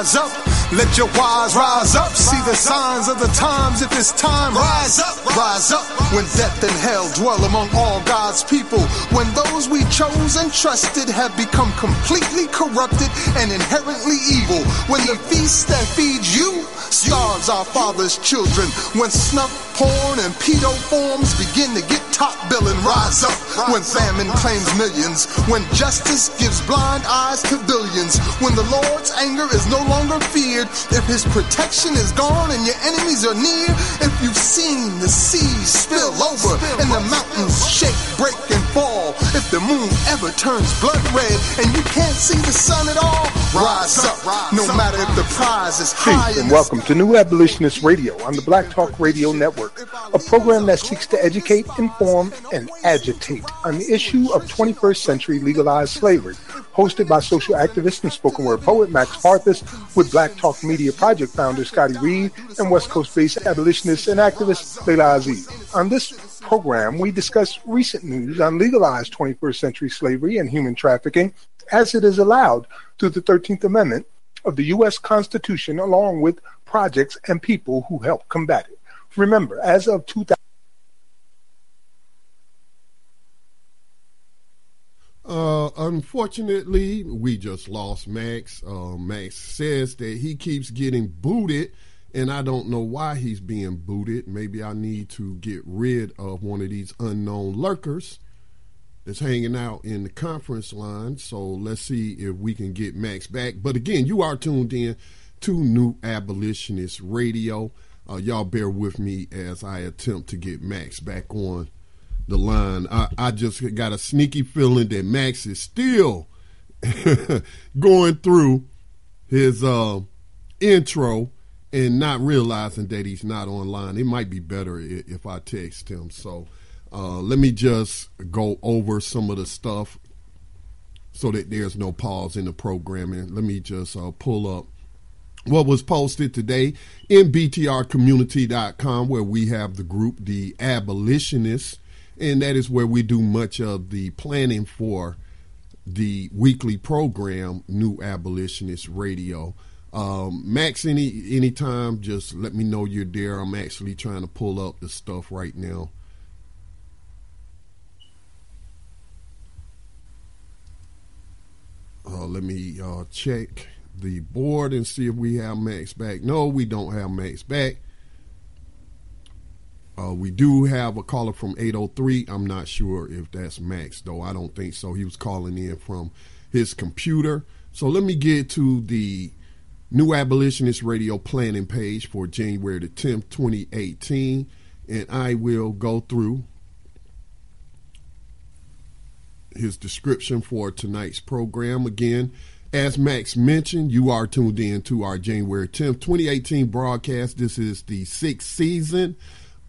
Eyes up. Let your wise rise up. See the signs of the times. If it's time, rise up, rise up. When death and hell dwell among all God's people. When those we chose and trusted have become completely corrupted and inherently evil. When the feast that feeds you starves our father's children. When snuff, porn, and pedo forms begin to get top billing, rise up. When famine claims millions. When justice gives blind eyes to billions. When the Lord's anger is no longer feared. If his protection is gone and your enemies are near. If you've seen the seas spill over and the mountains shake, break, and fall. If the moon ever turns blood red and you can't see the sun at all, rise up. No matter if the prize is high in and welcome to New Abolitionist Radio on the Black Talk Radio Network, a program that seeks to educate, inform, and agitate on the issue of 21st century legalized slavery. Hosted by social activist and spoken word poet Max Parthas with Black Talk Media Project founder Scotty Reed and West Coast based abolitionist and activist Leila Aziz. On this program, we discuss recent news on legalized 21st century slavery and human trafficking as it is allowed through the 13th Amendment of the U.S. Constitution, along with projects and people who help combat it. Remember, as of 2000, Uh, unfortunately, we just lost Max. Uh, Max says that he keeps getting booted, and I don't know why he's being booted. Maybe I need to get rid of one of these unknown lurkers that's hanging out in the conference line. So let's see if we can get Max back. But again, you are tuned in to New Abolitionist Radio. Uh, y'all bear with me as I attempt to get Max back on the line. I, I just got a sneaky feeling that Max is still going through his uh, intro and not realizing that he's not online. It might be better if I text him. So uh, let me just go over some of the stuff so that there's no pause in the programming. Let me just uh, pull up what was posted today in btrcommunity.com where we have the group the abolitionists and that is where we do much of the planning for the weekly program new abolitionist radio um, max any anytime just let me know you're there i'm actually trying to pull up the stuff right now uh, let me uh, check the board and see if we have Max back. No, we don't have Max back. Uh, we do have a caller from 803. I'm not sure if that's Max, though. I don't think so. He was calling in from his computer. So let me get to the New Abolitionist Radio planning page for January the 10th, 2018, and I will go through his description for tonight's program. Again, as Max mentioned, you are tuned in to our January 10th, 2018 broadcast. This is the sixth season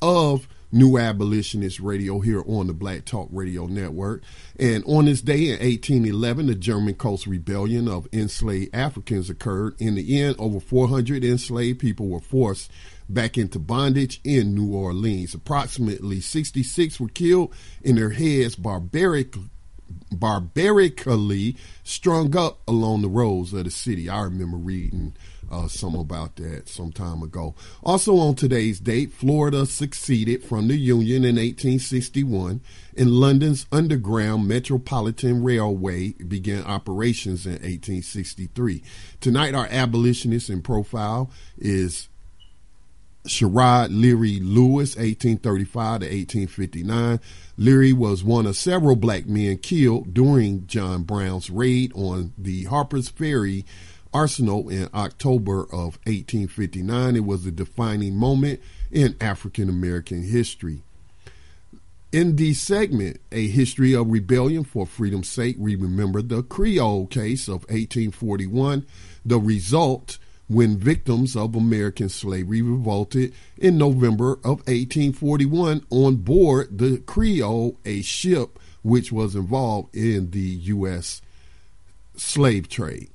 of New Abolitionist Radio here on the Black Talk Radio Network. And on this day in 1811, the German Coast Rebellion of enslaved Africans occurred. In the end, over 400 enslaved people were forced back into bondage in New Orleans. Approximately 66 were killed in their heads barbaric, barbarically strung up along the roads of the city. I remember reading uh, some about that some time ago. Also on today's date, Florida succeeded from the Union in 1861, and London's Underground Metropolitan Railway began operations in 1863. Tonight, our abolitionist in profile is Sherrod Leary Lewis, 1835 to 1859. Leary was one of several black men killed during John Brown's raid on the Harper's Ferry Arsenal in October of 1859. It was a defining moment in African American history. in the segment, A History of Rebellion for Freedom's Sake, we remember the Creole case of 1841, the result when victims of American slavery revolted in November of 1841 on board the Creole, a ship which was involved in the U.S. slave trade.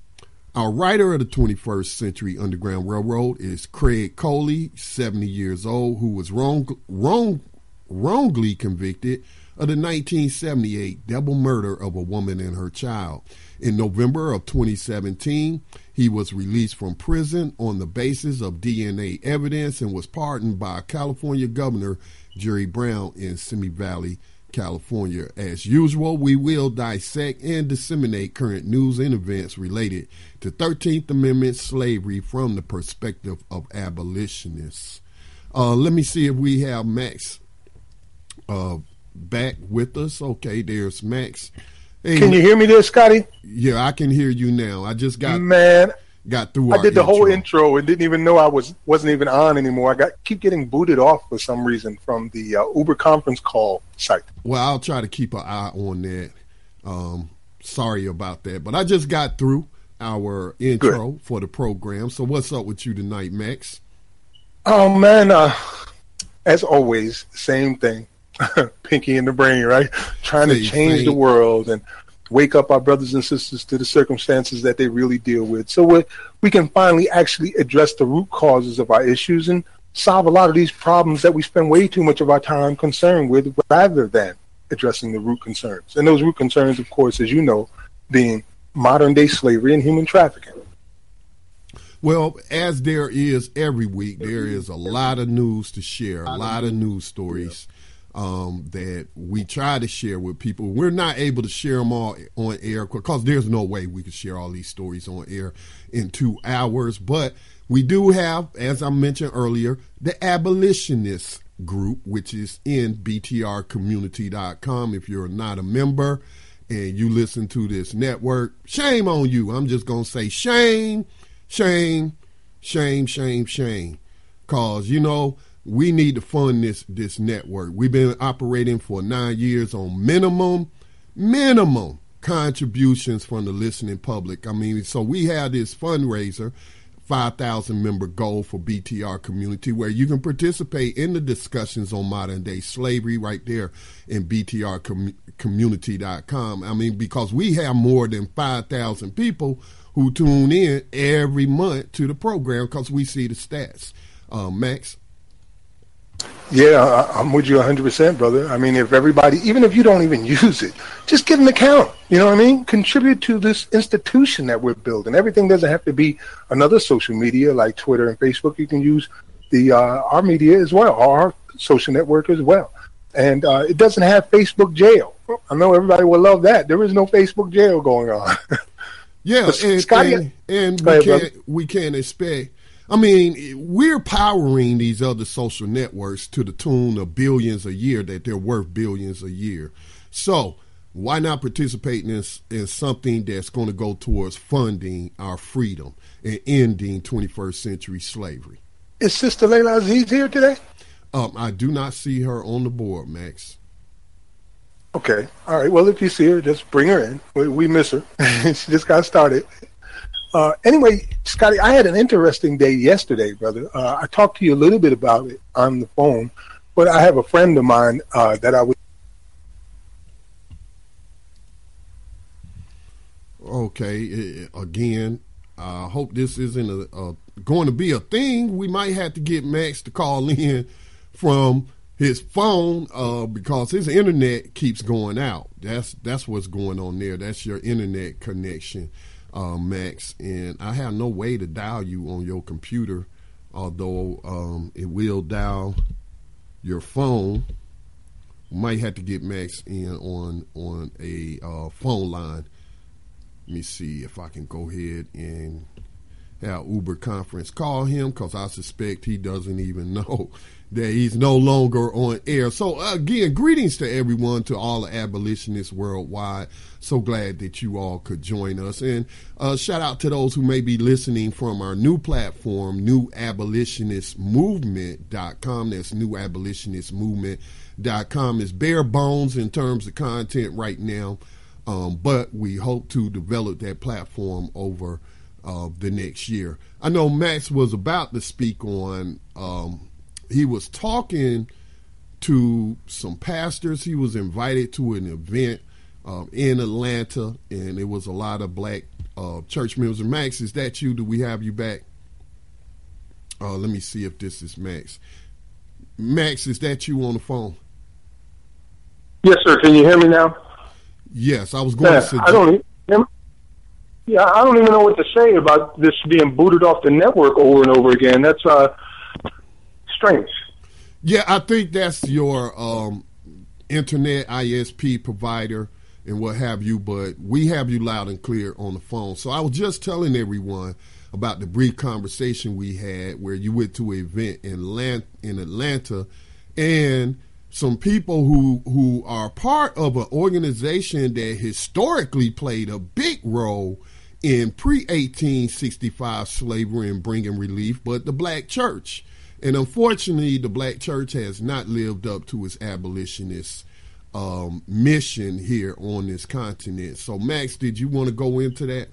Our writer of the 21st Century Underground Railroad is Craig Coley, 70 years old, who was wrong, wrong, wrongly convicted of the 1978 double murder of a woman and her child. In November of 2017, he was released from prison on the basis of DNA evidence and was pardoned by California Governor Jerry Brown in Simi Valley, California. As usual, we will dissect and disseminate current news and events related to 13th Amendment slavery from the perspective of abolitionists. Uh, let me see if we have Max uh, back with us. Okay, there's Max. Hey, can you hear me there, Scotty? Yeah, I can hear you now. I just got man got through. I did the intro. whole intro and didn't even know I was wasn't even on anymore. I got keep getting booted off for some reason from the uh, Uber conference call site. Well, I'll try to keep an eye on that. Um, sorry about that, but I just got through our intro Good. for the program. So, what's up with you tonight, Max? Oh man, uh, as always, same thing. pinky in the brain, right? Trying to change the world and wake up our brothers and sisters to the circumstances that they really deal with. So we we can finally actually address the root causes of our issues and solve a lot of these problems that we spend way too much of our time concerned with rather than addressing the root concerns. And those root concerns, of course, as you know, being modern day slavery and human trafficking. Well, as there is every week, there is a lot of news to share, a lot of news stories um, that we try to share with people. We're not able to share them all on air because there's no way we could share all these stories on air in two hours. But we do have, as I mentioned earlier, the abolitionist group, which is in btrcommunity.com. If you're not a member and you listen to this network, shame on you. I'm just going to say shame, shame, shame, shame, shame. Because, you know, we need to fund this this network. We've been operating for nine years on minimum, minimum contributions from the listening public. I mean, so we have this fundraiser, 5,000 member goal for BTR community, where you can participate in the discussions on modern day slavery right there in BTRcommunity.com. I mean, because we have more than 5,000 people who tune in every month to the program because we see the stats. Uh, Max? Yeah, I'm with you 100%, brother. I mean, if everybody, even if you don't even use it, just get an account. You know what I mean? Contribute to this institution that we're building. Everything doesn't have to be another social media like Twitter and Facebook. You can use the uh, our media as well, our social network as well. And uh, it doesn't have Facebook jail. I know everybody will love that. There is no Facebook jail going on. yeah, and, Scotty, and, and we, ahead, can't, we can't expect I mean, we're powering these other social networks to the tune of billions a year that they're worth billions a year. So why not participate in this in something that's going to go towards funding our freedom and ending 21st century slavery? Is Sister Layla Aziz here today? Um, I do not see her on the board, Max. Okay. All right. Well, if you see her, just bring her in. We, we miss her. she just got started. Uh, anyway, Scotty, I had an interesting day yesterday, brother. Uh, I talked to you a little bit about it on the phone, but I have a friend of mine uh, that I would. Okay, again, I hope this isn't a, a, going to be a thing. We might have to get Max to call in from his phone uh, because his internet keeps going out. That's that's what's going on there. That's your internet connection uh, Max, and I have no way to dial you on your computer, although um, it will dial your phone. Might have to get Max in on on a uh, phone line. Let me see if I can go ahead and have Uber conference call him because I suspect he doesn't even know that he's no longer on air. So again, greetings to everyone, to all the abolitionists worldwide. So glad that you all could join us. And uh, shout out to those who may be listening from our new platform, newabolitionistmovement.com. That's newabolitionistmovement.com. It's bare bones in terms of content right now. Um, but we hope to develop that platform over uh, the next year. I know Max was about to speak on um, he was talking to some pastors. He was invited to an event um, in Atlanta, and it was a lot of black uh, church members. And Max, is that you? Do we have you back? Uh, let me see if this is Max. Max, is that you on the phone? Yes, sir. Can you hear me now? Yes, I was going yeah, to suggest. I don't. Yeah, I don't even know what to say about this being booted off the network over and over again. That's uh, Yeah, I think that's your um, internet ISP provider and what have you, but we have you loud and clear on the phone. So I was just telling everyone about the brief conversation we had where you went to an event in Atlanta, in Atlanta and some people who who are part of an organization that historically played a big role in pre 1865 slavery and bringing relief, but the black church. And unfortunately, the black church has not lived up to its abolitionist um, mission here on this continent. So, Max, did you want to go into that?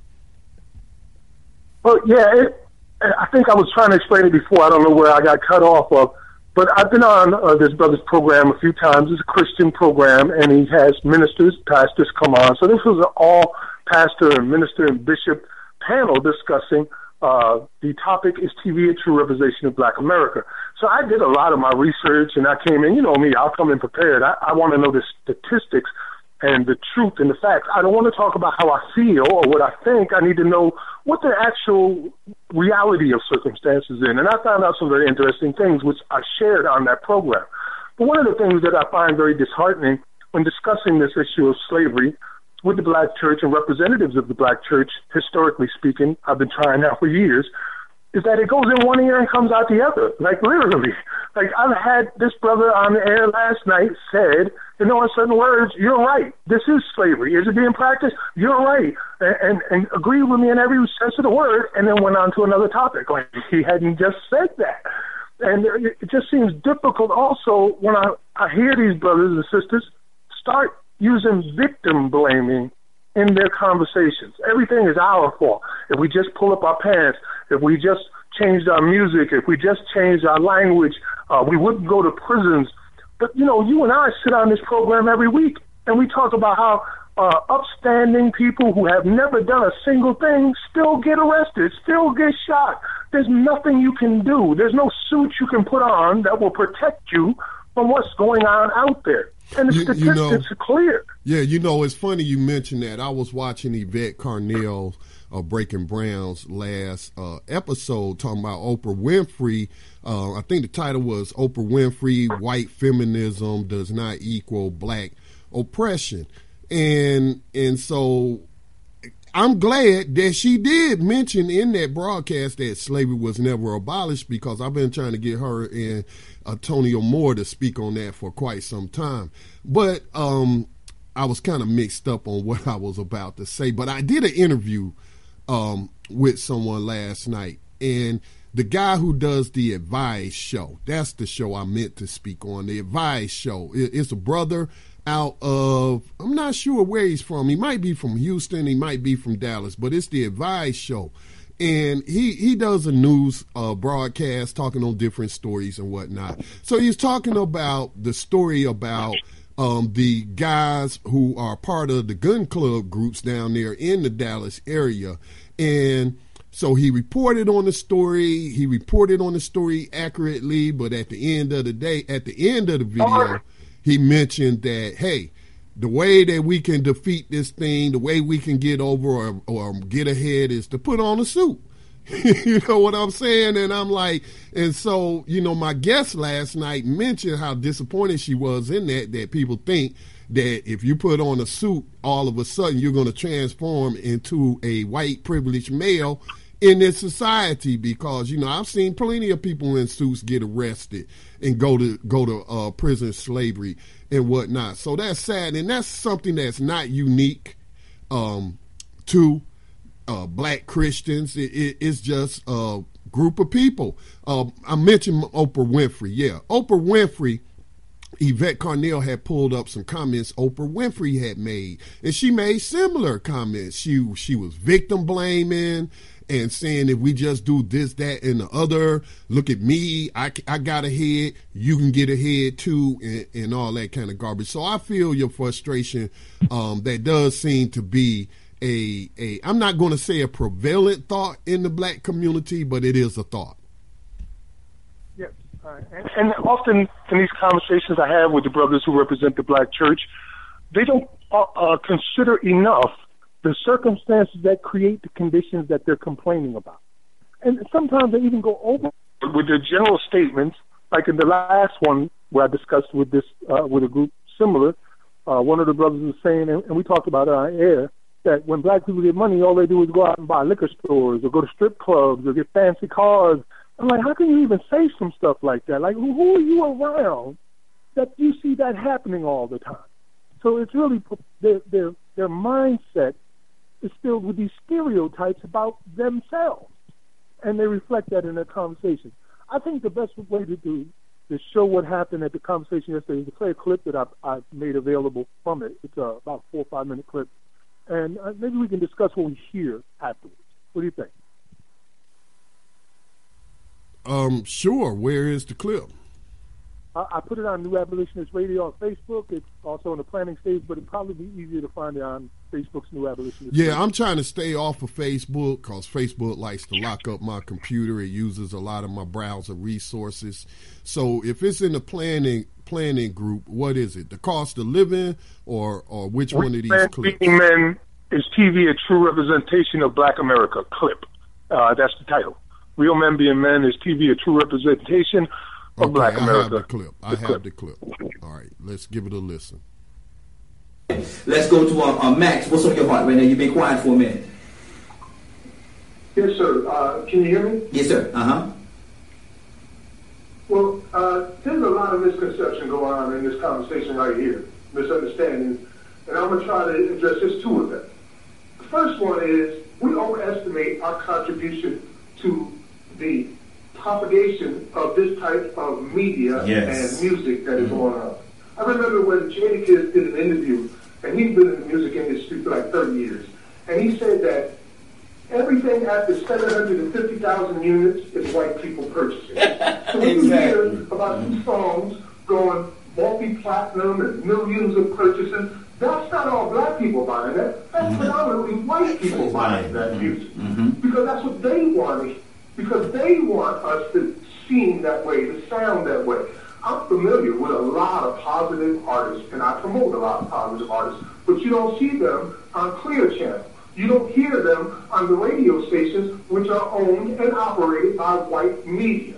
Well, yeah, it, I think I was trying to explain it before. I don't know where I got cut off of. But I've been on uh, this brother's program a few times. It's a Christian program, and he has ministers, pastors come on. So this was an all pastor and minister and bishop panel discussing uh, the topic is TV a true representation of Black America? So I did a lot of my research, and I came in. You know me, I'll come in prepared. I, I want to know the statistics and the truth and the facts. I don't want to talk about how I feel or what I think. I need to know what the actual reality of circumstances in. And I found out some very interesting things, which I shared on that program. But one of the things that I find very disheartening when discussing this issue of slavery with the black church and representatives of the black church, historically speaking, I've been trying now for years, is that it goes in one ear and comes out the other. Like literally. Like I've had this brother on the air last night said, in certain words, you're right. This is slavery. Is it being practiced? You're right. And, and, and agree with me in every sense of the word and then went on to another topic. Like he hadn't just said that. And it just seems difficult also when I, I hear these brothers and sisters start using victim blaming in their conversations. Everything is our fault. If we just pull up our pants, if we just changed our music, if we just changed our language, uh, we wouldn't go to prisons. But you know, you and I sit on this program every week, and we talk about how uh, upstanding people who have never done a single thing still get arrested, still get shot. There's nothing you can do. There's no suit you can put on that will protect you from what's going on out there. And the you, statistics you know, are clear. Yeah, you know, it's funny you mentioned that. I was watching Yvette Carnell uh, Breaking Browns last uh, episode talking about Oprah Winfrey. Uh, I think the title was Oprah Winfrey, White Feminism Does Not Equal Black Oppression. And and so I'm glad that she did mention in that broadcast that slavery was never abolished because I've been trying to get her and Antonio Moore to speak on that for quite some time. But um, I was kind of mixed up on what I was about to say. But I did an interview um, with someone last night, and the guy who does the Advice Show, that's the show I meant to speak on. The Advice Show. It's a brother out of I'm not sure where he's from. He might be from Houston, he might be from Dallas, but it's the Advice Show. And he he does a news uh, broadcast talking on different stories and whatnot. So he's talking about the story about um, the guys who are part of the gun club groups down there in the Dallas area. And so he reported on the story. He reported on the story accurately, but at the end of the day, at the end of the video, he mentioned that, hey, the way that we can defeat this thing, the way we can get over or, or get ahead is to put on a suit. you know what I'm saying? And I'm like, and so, you know, my guest last night mentioned how disappointed she was in that, that people think that if you put on a suit, all of a sudden you're going to transform into a white privileged male in this society because you know I've seen plenty of people in suits get arrested and go to go to uh, prison slavery and whatnot. So that's sad, and that's something that's not unique um, to uh, black Christians. It, it, it's just a group of people. Uh, I mentioned Oprah Winfrey. Yeah, Oprah Winfrey Yvette Carnell had pulled up some comments Oprah Winfrey had made, and she made similar comments. She she was victim blaming and saying if we just do this, that, and the other, look at me, I, I got ahead, you can get ahead too, and, and all that kind of garbage. So I feel your frustration. Um, that does seem to be a a I'm not going to say a prevalent thought in the black community, but it is a thought. And, and often in these conversations I have with the brothers who represent the black church, they don't uh, uh, consider enough the circumstances that create the conditions that they're complaining about. And sometimes they even go over with their general statements, like in the last one where I discussed with this uh, with a group similar. Uh, one of the brothers was saying, and, and we talked about it on air, that when black people get money, all they do is go out and buy liquor stores or go to strip clubs or get fancy cars I'm like, how can you even say some stuff like that? Like, who, are you around that you see that happening all the time? So it's really their their their mindset is filled with these stereotypes about themselves, and they reflect that in their conversation. I think the best way to do to show what happened at the conversation yesterday is to play a clip that I've, I've made available from it. It's a about four or five minute clip, and uh, maybe we can discuss what we hear afterwards. What do you think? Um, sure. Where is the clip? I, I put it on New Abolitionist Radio on Facebook. It's also on the planning stage, but it'd probably be easier to find it on Facebook's New Abolitionist. Yeah, I'm trying to stay off of Facebook because Facebook likes to lock up my computer. It uses a lot of my browser resources. So if it's in the planning planning group, what is it? The cost of living, or or which one of these clips? Men is TV a true representation of Black America? Clip. Uh, that's the title. Real Men Being Men is TV a true representation of okay, Black America? I have the clip. I the have clip. the clip. All right, let's give it a listen. Let's go to uh, uh, Max. What's on your heart right now? You've been quiet for a minute. Yes, sir. Uh, can you hear me? Yes, sir. Uh huh. Well, uh, there's a lot of misconception going on in this conversation right here, misunderstandings, and I'm gonna try to address just two of them. The first one is we overestimate our contribution to the propagation of this type of media yes. and music that is mm-hmm. going on. I remember when Jadakiss did an interview, and he's been in the music industry for like 30 years, and he said that everything after 750,000 units is white people purchasing. so when exactly. you hear about mm-hmm. these songs going multi-platinum and millions of purchases, that's not all black people buying that. That's mm-hmm. predominantly white people buying that music. Mm-hmm. Because that's what they want. Because they want us to seem that way, to sound that way. I'm familiar with a lot of positive artists, and I promote a lot of positive artists, but you don't see them on Clear Channel. You don't hear them on the radio stations, which are owned and operated by white media.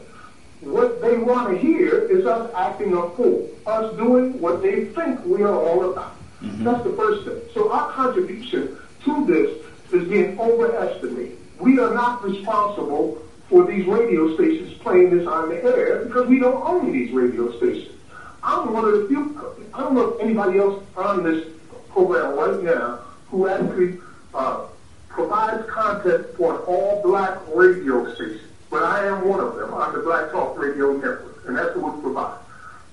What they want to hear is us acting a fool, us doing what they think we are all about. Mm-hmm. That's the first thing. So our contribution to this is being overestimated. We are not responsible for these radio stations playing this on the air because we don't own these radio stations. I'm one of the few, I don't know if anybody else on this program right now who actually uh, provides content for an all-black radio station, but I am one of them on the Black Talk Radio Network, and that's what we provide.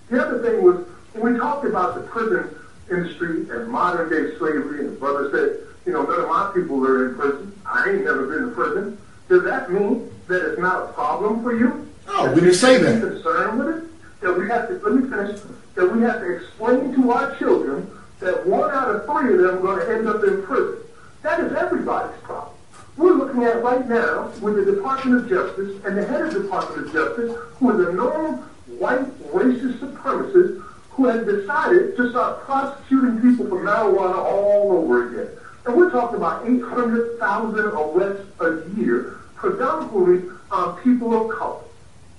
The other thing was, when we talked about the prison industry and modern day slavery, and the brother said, you know, none of my people are in prison. I ain't never been in prison. Does that mean that it's not a problem for you? No, we didn't say that. Concerned with it? That we have to, let me finish, that we have to explain to our children that one out of three of them are going to end up in prison. That is everybody's problem. We're looking at right now with the Department of Justice and the head of the Department of Justice, who is a known white racist supremacist who has decided to start prosecuting people for marijuana all over again. And we're talking about 800,000 arrests a year, predominantly on people of color.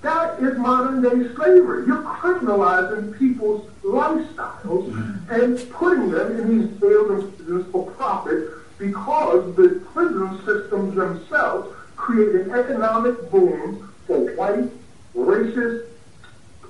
That is modern day slavery. You're criminalizing people's lifestyles mm-hmm. and putting them in these jails for profit because the prison systems themselves create an economic boom for white, racist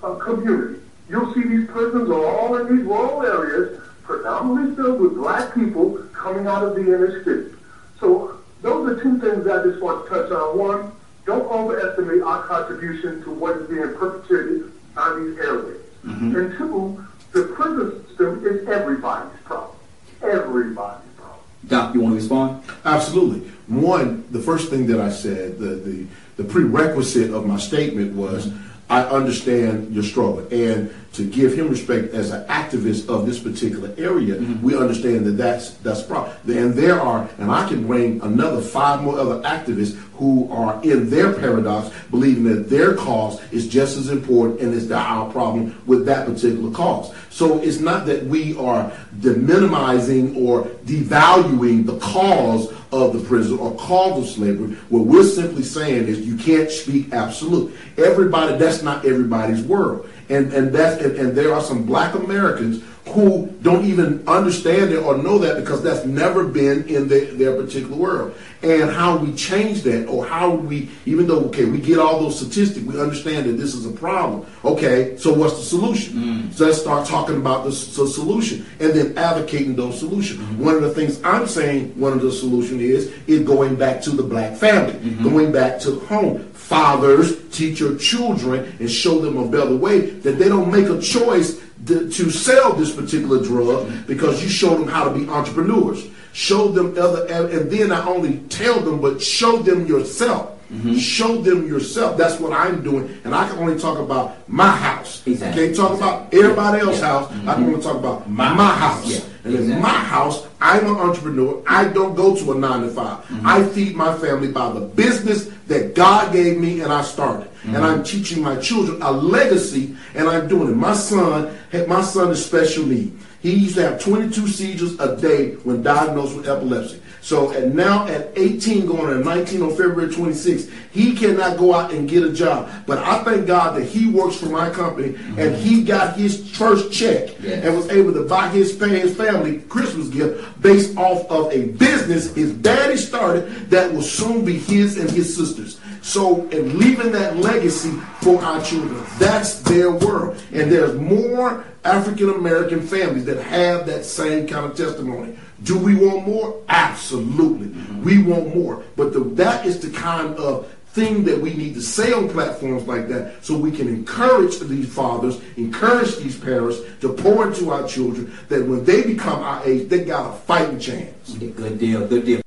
uh, community. You'll see these prisons are all in these rural areas, predominantly filled with black people coming out of the inner city. So those are two things that I just want to touch on. One, don't overestimate our contribution to what is being perpetrated on these airways. Mm-hmm. And two, the prison system is everybody's problem. Everybody's problem. Doc, you want to respond? Absolutely. One, the first thing that I said, the, the, the prerequisite of my statement was mm-hmm. I understand your struggle. And to give him respect as an activist of this particular area, mm-hmm. we understand that that's that's a problem. And there are, and I can bring another five more other activists who are in their paradox, believing that their cause is just as important and it's our problem with that particular cause. So it's not that we are de minimizing or devaluing the cause of the prison or cause of slavery. What we're simply saying is you can't speak absolute. Everybody, that's not everybody's world and and that's and, and there are some black Americans who don't even understand it or know that because that's never been in the, their particular world. And how we change that, or how we, even though, okay, we get all those statistics, we understand that this is a problem. Okay, so what's the solution? Mm. So let's start talking about the, the, solution and then advocating those solutions. Mm-hmm. One of the things I'm saying, one of the solution is, is going back to the black family, mm-hmm. going back to home. Fathers teach your children and show them a better way that they don't make a choice to, to sell this particular drug because you show them how to be entrepreneurs. Show them other, and then not only tell them, but show them yourself. Mm-hmm. Show them yourself. That's what I'm doing, and I can only talk about my house. Exactly. I can't talk exactly. about everybody else's yeah. house. Mm-hmm. I can only talk about my, my house. Yeah. And exactly. in my house, I'm an entrepreneur. I don't go to a nine to 5 mm-hmm. I feed my family by the business that God gave me and I started. Mm-hmm. And I'm teaching my children a legacy and I'm doing it. My son, my son is special need. He used to have 22 seizures a day when diagnosed with epilepsy. So and now at 18 going to 19 on February 26th, he cannot go out and get a job. But I thank God that he works for my company mm-hmm. and he got his first check yes. and was able to buy his, his family Christmas gift based off of a business his daddy started that will soon be his and his sisters. So, and leaving that legacy for our children, that's their world. And there's more African American families that have that same kind of testimony. Do we want more? Absolutely. Mm-hmm. We want more. But the, that is the kind of thing that we need to say on platforms like that so we can encourage these fathers, encourage these parents to pour into our children that when they become our age, they got a fighting chance. Good deal. Good deal.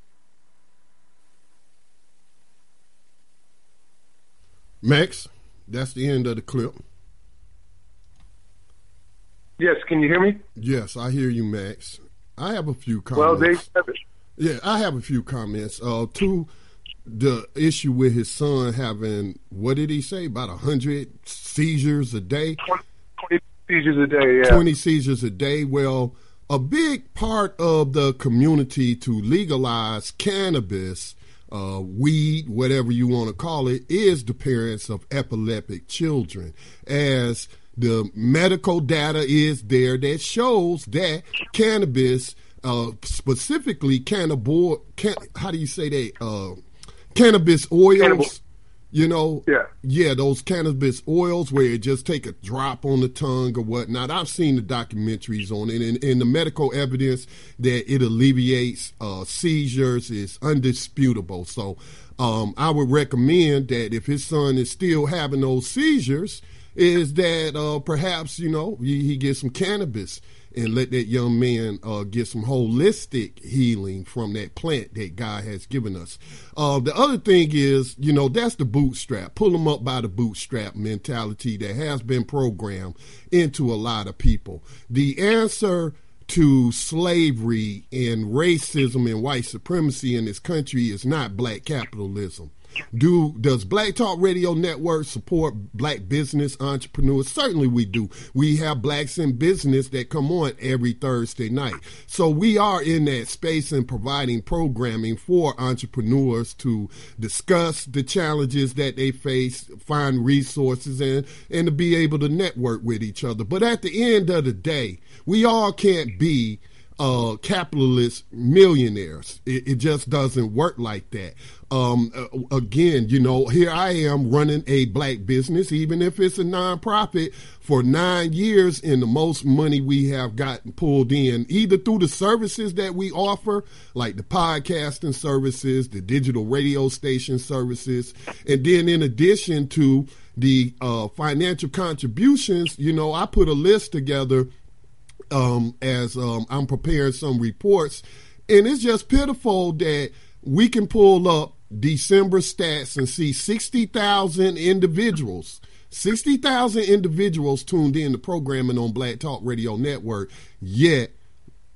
Max, that's the end of the clip. Yes, can you hear me? Yes, I hear you, Max. I have a few comments. Well, they Yeah, I have a few comments. Uh, to the issue with his son having what did he say about a hundred seizures a day? 20, 20 seizures a day. Yeah, twenty seizures a day. Well, a big part of the community to legalize cannabis. Uh, weed, whatever you want to call it, is the parents of epileptic children. As the medical data is there that shows that cannabis, uh, specifically cannabis, can, how do you say that? Uh, cannabis oils. Cannibal. You know, yeah, yeah, those cannabis oils where you just take a drop on the tongue or whatnot. I've seen the documentaries on it, and, and the medical evidence that it alleviates uh, seizures is undisputable. So, um, I would recommend that if his son is still having those seizures, is that uh, perhaps you know he, he gets some cannabis and let that young man uh, get some holistic healing from that plant that God has given us. Uh, the other thing is, you know, that's the bootstrap. Pull them up by the bootstrap mentality that has been programmed into a lot of people. The answer to slavery and racism and white supremacy in this country is not black capitalism. Do does Black Talk Radio Network support black business entrepreneurs? Certainly we do. We have blacks in business that come on every Thursday night. So we are in that space and providing programming for entrepreneurs to discuss the challenges that they face, find resources and and to be able to network with each other. But at the end of the day, we all can't be uh, capitalist millionaires. It, it, just doesn't work like that. Um, uh, again, you know, here I am running a black business, even if it's a nonprofit, for nine years, and the most money we have gotten pulled in, either through the services that we offer, like the podcasting services, the digital radio station services, and then in addition to the uh, financial contributions, you know, I put a list together um, as um, I'm preparing some reports, and it's just pitiful that we can pull up December stats and see 60,000 individuals. 60,000 individuals tuned in to programming on Black Talk Radio Network, yet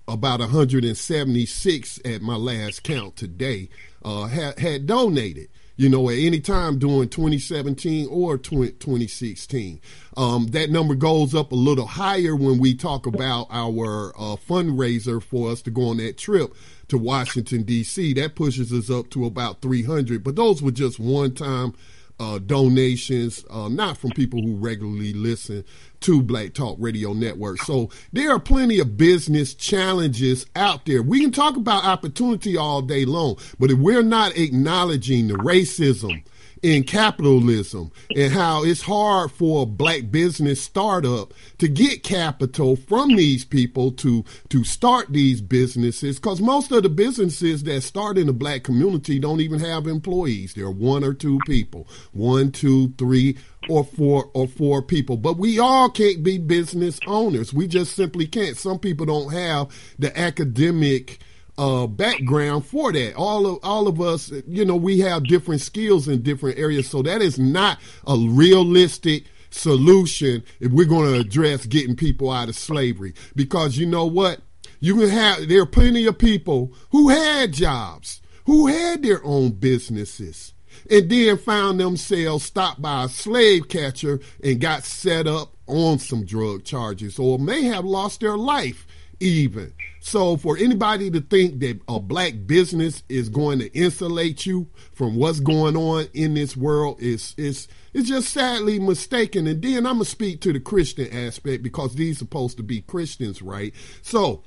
about 176 at my last count today uh, had, had donated you know, at any time during 2017 or 2016. Um, that number goes up a little higher when we talk about our uh, fundraiser for us to go on that trip to Washington, D.C. That pushes us up to about 300. But those were just one time uh, donations, uh, not from people who regularly listen to Black Talk Radio Network. So there are plenty of business challenges out there. We can talk about opportunity all day long, but if we're not acknowledging the racism, in capitalism and how it's hard for a black business startup to get capital from these people to to start these businesses. Because most of the businesses that start in the black community don't even have employees. They're one or two people one two three or four or four people. But we all can't be business owners. We just simply can't. Some people don't have the academic uh, background for that. All of all of us, you know, we have different skills in different areas, so that is not a realistic solution if we're going to address getting people out of slavery. Because you know what, you can have there are plenty of people who had jobs, who had their own businesses. And then found themselves stopped by a slave catcher and got set up on some drug charges, or may have lost their life even. So for anybody to think that a black business is going to insulate you from what's going on in this world is is is just sadly mistaken. And then I'm gonna speak to the Christian aspect because these supposed to be Christians, right? So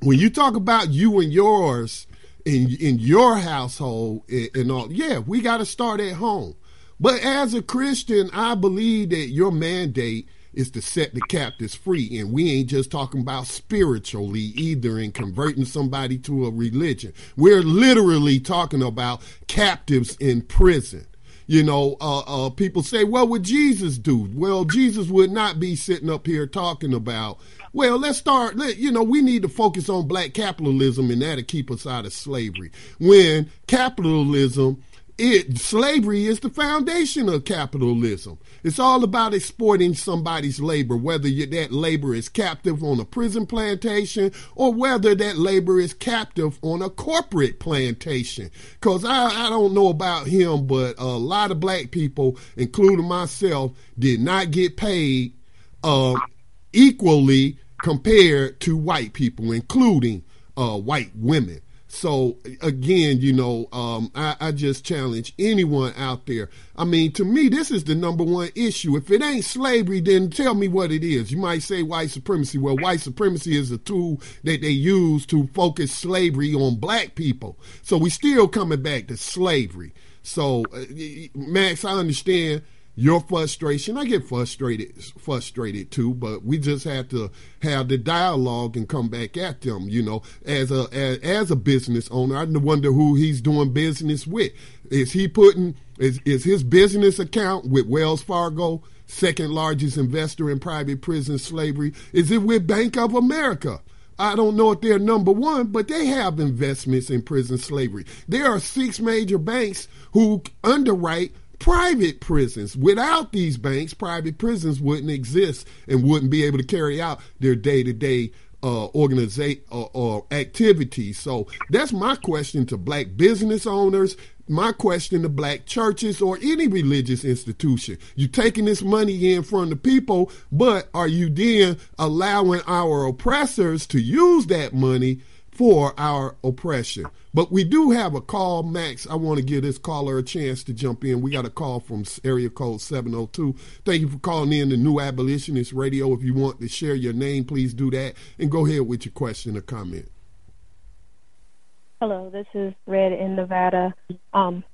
when you talk about you and yours in in your household and, and all, yeah, we got to start at home. But as a Christian, I believe that your mandate is to set the captives free. And we ain't just talking about spiritually either in converting somebody to a religion. We're literally talking about captives in prison. You know, uh, uh, people say, what would Jesus do? Well, Jesus would not be sitting up here talking about, well, let's start, let, you know, we need to focus on black capitalism and that'll keep us out of slavery. When capitalism it slavery is the foundation of capitalism. It's all about exploiting somebody's labor, whether that labor is captive on a prison plantation or whether that labor is captive on a corporate plantation. Because I, I don't know about him, but a lot of black people, including myself, did not get paid uh, equally compared to white people, including uh, white women. So again, you know, um, I, I, just challenge anyone out there. I mean, to me, this is the number one issue. If it ain't slavery, then tell me what it is. You might say white supremacy. Well, white supremacy is a tool that they use to focus slavery on black people. So we still coming back to slavery. So, uh, Max, I understand your frustration. I get frustrated, frustrated too, but we just have to have the dialogue and come back at them. You know, as a as, as a business owner, I wonder who he's doing business with. Is he putting is is his business account with Wells Fargo, second largest investor in private prison slavery? Is it with Bank of America? I don't know if they're number one, but they have investments in prison slavery. There are six major banks who underwrite private prisons. Without these banks, private prisons wouldn't exist and wouldn't be able to carry out their day to day uh, organization or, uh, or uh, activities. So that's my question to black business owners. My question to black churches or any religious institution. You're taking this money in from the people, but are you then allowing our oppressors to use that money for our oppression? But we do have a call, Max. I want to give this caller a chance to jump in. We got a call from area code 702. Thank you for calling in the New Abolitionist Radio. If you want to share your name, please do that. And go ahead with your question or comment. Hello, this is Red in Nevada. Um,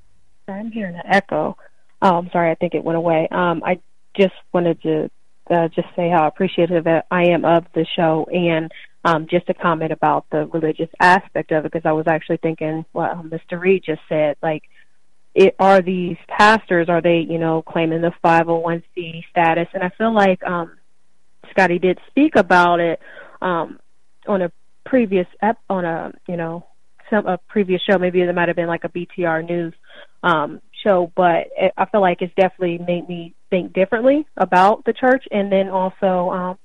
I'm hearing an echo. Oh, I'm sorry, I think it went away. Um, I just wanted to uh, just say how appreciative I am of the show and um, just a comment about the religious aspect of it because I was actually thinking what Mr. Reed just said. Like, it, are these pastors, are they, you know, claiming the 501c status? And I feel like um, Scotty did speak about it um, on a previous ep- on a you know some a previous show. Maybe it might have been like a BTR News um, show, but it, I feel like it's definitely made me think differently about the church, and then also um,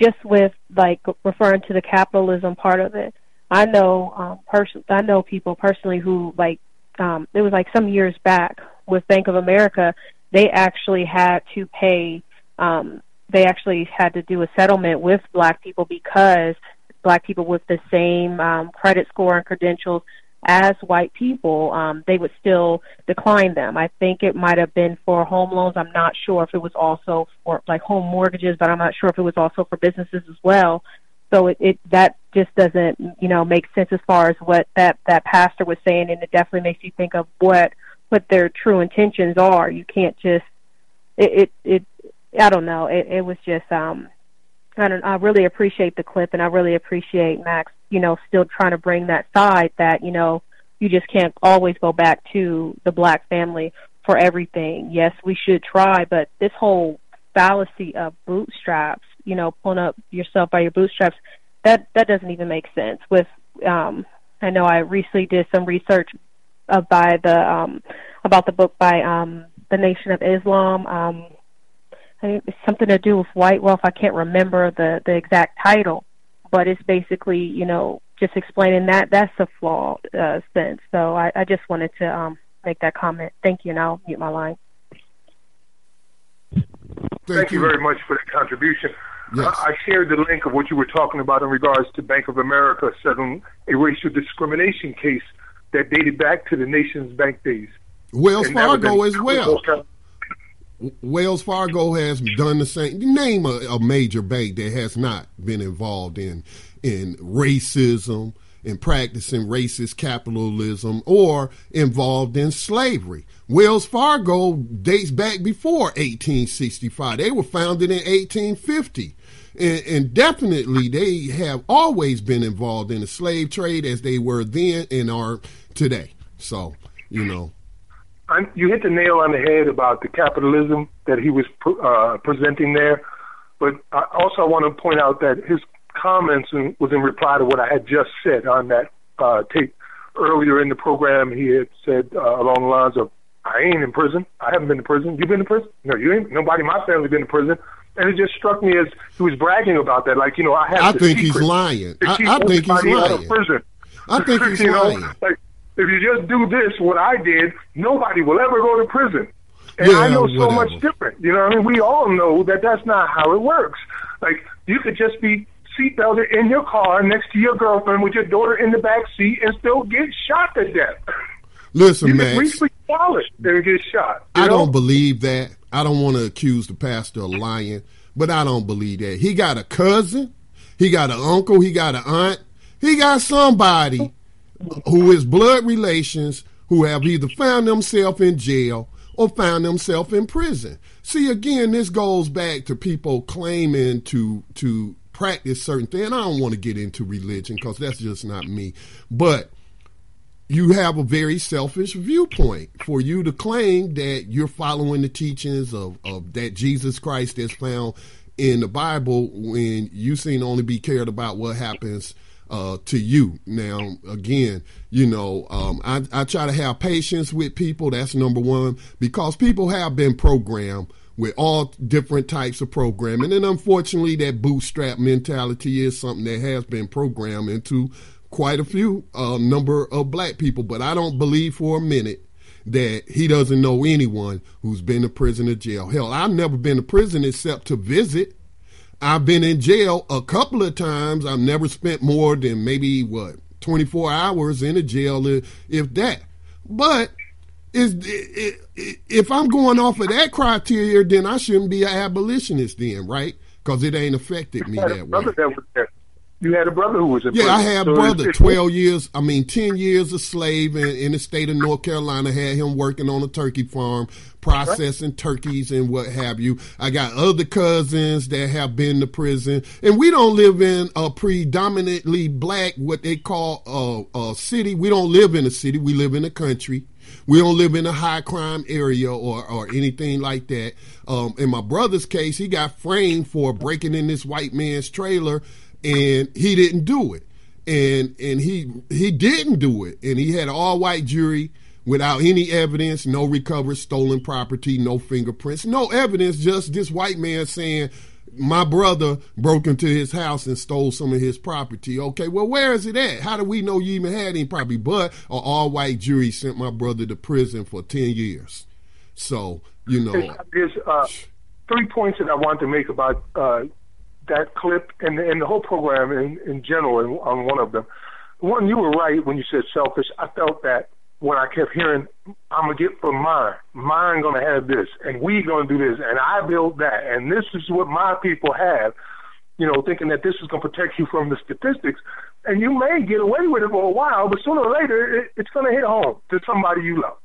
just with like referring to the capitalism part of it. I know um, person I know people personally who like um, it was like some years back with Bank of America. They actually had to pay. Um, they actually had to do a settlement with black people because black people with the same um, credit score and credentials as white people, um, they would still decline them. I think it might have been for home loans. I'm not sure if it was also for like home mortgages, but I'm not sure if it was also for businesses as well. So it, it that just doesn't you know make sense as far as what that that pastor was saying, and it definitely makes you think of what what their true intentions are. You can't just it it, it I don't know. It, it was just um I don't. I really appreciate the clip, and I really appreciate Max. You know, still trying to bring that side that you know you just can't always go back to the black family for everything. Yes, we should try, but this whole fallacy of bootstraps, you know, pulling up yourself by your bootstraps, that that doesn't even make sense. With um, I know I recently did some research uh, by the um, about the book by um, the Nation of Islam. Um, I think it's something to do with white wealth. I can't remember the the exact title, but it's basically you know just explaining that that's a flawed uh, sense. So I, I just wanted to um, make that comment. Thank you, and I'll mute my line. Thank, Thank you. you. very much for the contribution. Yes. I shared the link of what you were talking about in regards to Bank of America settling a racial discrimination case that dated back to the NationsBank days. Wells Fargo as well. Wells Fargo has done the same. Name a, a, major bank that has not been involved in in racism and practicing racist capitalism or involved in slavery. Wells Fargo dates back before 1865. They were founded in 1850. And, and definitely they have always been involved in the slave trade as they were then and are today. So, you know, I'm, you hit the nail on the head about the capitalism that he was uh, presenting there. But I also want to point out that his comments in, was in reply to what I had just said on that uh, tape earlier in the program. He had said uh, along the lines of, "I ain't in prison. I haven't been to prison. You've been to prison? No, you ain't. Nobody in my family been to prison." And it just struck me as he was bragging about that, like you know, I have. I think he's lying. I, I think he's lying. I think he's lying. Like, if you just do this, what I did, nobody will ever go to prison. And yeah, I know so much different. You know what I mean? We all know that that's not how it works. Like, you could just be seatbelted in your car next to your girlfriend with your daughter in the back seat and still get shot to death. Listen, you Max. reach for wallet and get shot. I know? don't believe that. I don't want to accuse the pastor of lying, but I don't believe that. He got a cousin, he got an uncle, he got an aunt, he got somebody who is blood relations who have either found themselves in jail or found themselves in prison. See, again, this goes back to people claiming to to practice certain things. I don't want to get into religion because that's just not me. But you have a very selfish viewpoint for you to claim that you're following the teachings of, of that Jesus Christ is found in the Bible when you seem to only be cared about what happens uh, to you. Now, again, you know, um, I, I try to have patience with people. That's number one because people have been programmed with all different types of programming. And unfortunately, that bootstrap mentality is something that has been programmed into quite a few uh, number of black people. But I don't believe for a minute that he doesn't know anyone who's been to prison or jail. Hell, I've never been to prison except to visit. I've been in jail a couple of times. I've never spent more than maybe what 24 hours in a jail, if that. But is if I'm going off of that criteria, then I shouldn't be an abolitionist, then, right? Because it ain't affected me that way. You had a brother who was in yeah, prison. I had a so brother. Twelve years. I mean, ten years a slave in, in, the state of North Carolina. Had him working on a turkey farm, processing right. turkeys and what have you. I got other cousins that have been to prison, and we don't live in a predominantly black, what they call a, a city. We don't live in a city. We live in a country. We don't live in a high crime area or, or anything like that. Um, in my brother's case, he got framed for breaking in this white man's trailer and he didn't do it. And and he he didn't do it. And he had an all white jury without any evidence, no recovered stolen property, no fingerprints, no evidence, just this white man saying my brother broke into his house and stole some of his property. Okay, well, where is it at? How do we know you even had any property? But an all white jury sent my brother to prison for 10 years. So, you know. There's uh, three points that I want to make about uh, that clip and, and the whole program in, in general on one of them. One, you were right when you said selfish. I felt that when I kept hearing, I'm gonna get from mine, mine gonna have this, and we gonna do this, and I built that, and this is what my people have. You know, thinking that this is gonna protect you from the statistics, and you may get away with it for a while, but sooner or later it, it's gonna hit home to somebody you love.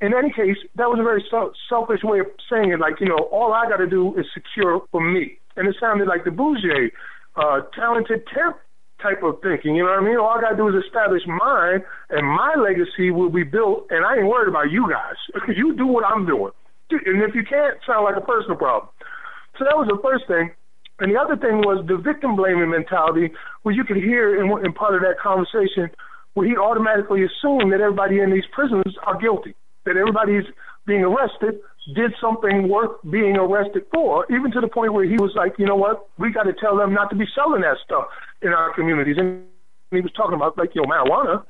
In any case, that was a very selfish way of saying it. Like, you know, all I got to do is secure for me and it sounded like the Bourget, uh, Talented Tenth type of thinking. You know what I mean? All I got to do is establish mine, and my legacy will be built. And I ain't worried about you guys. you do what I'm doing, and if you can't, sound like a personal problem. So that was the first thing. And the other thing was the victim blaming mentality, where you could hear in, in part of that conversation, where he automatically assumed that everybody in these prisons are guilty, that everybody's being arrested did something worth being arrested for, even to the point where he was like, you know what, we got to tell them not to be selling that stuff in our communities. And he was talking about like, you know, marijuana.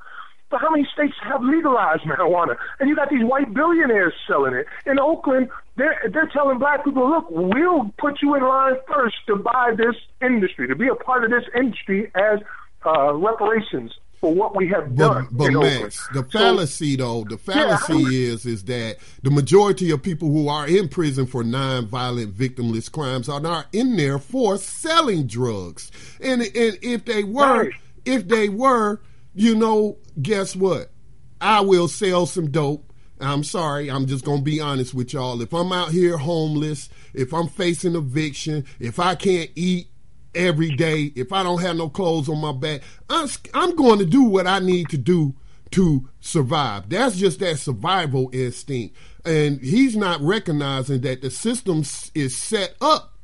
But how many states have legalized marijuana? And you got these white billionaires selling it. In Oakland, they're they're telling black people, look, we'll put you in line first to buy this industry, to be a part of this industry as uh, reparations for what we have done. But, but Max, the fallacy so, though, the fallacy yeah, is is that the majority of people who are in prison for non-violent victimless crimes are not in there for selling drugs. And and if they were, right. if they were, you know, guess what? I will sell some dope. I'm sorry, I'm just gonna be honest with y'all. If I'm out here homeless, if I'm facing eviction, if I can't eat every day, if I don't have no clothes on my back, I'm, I'm going to do what I need to do to survive. That's just that survival instinct. And he's not recognizing that the system is set up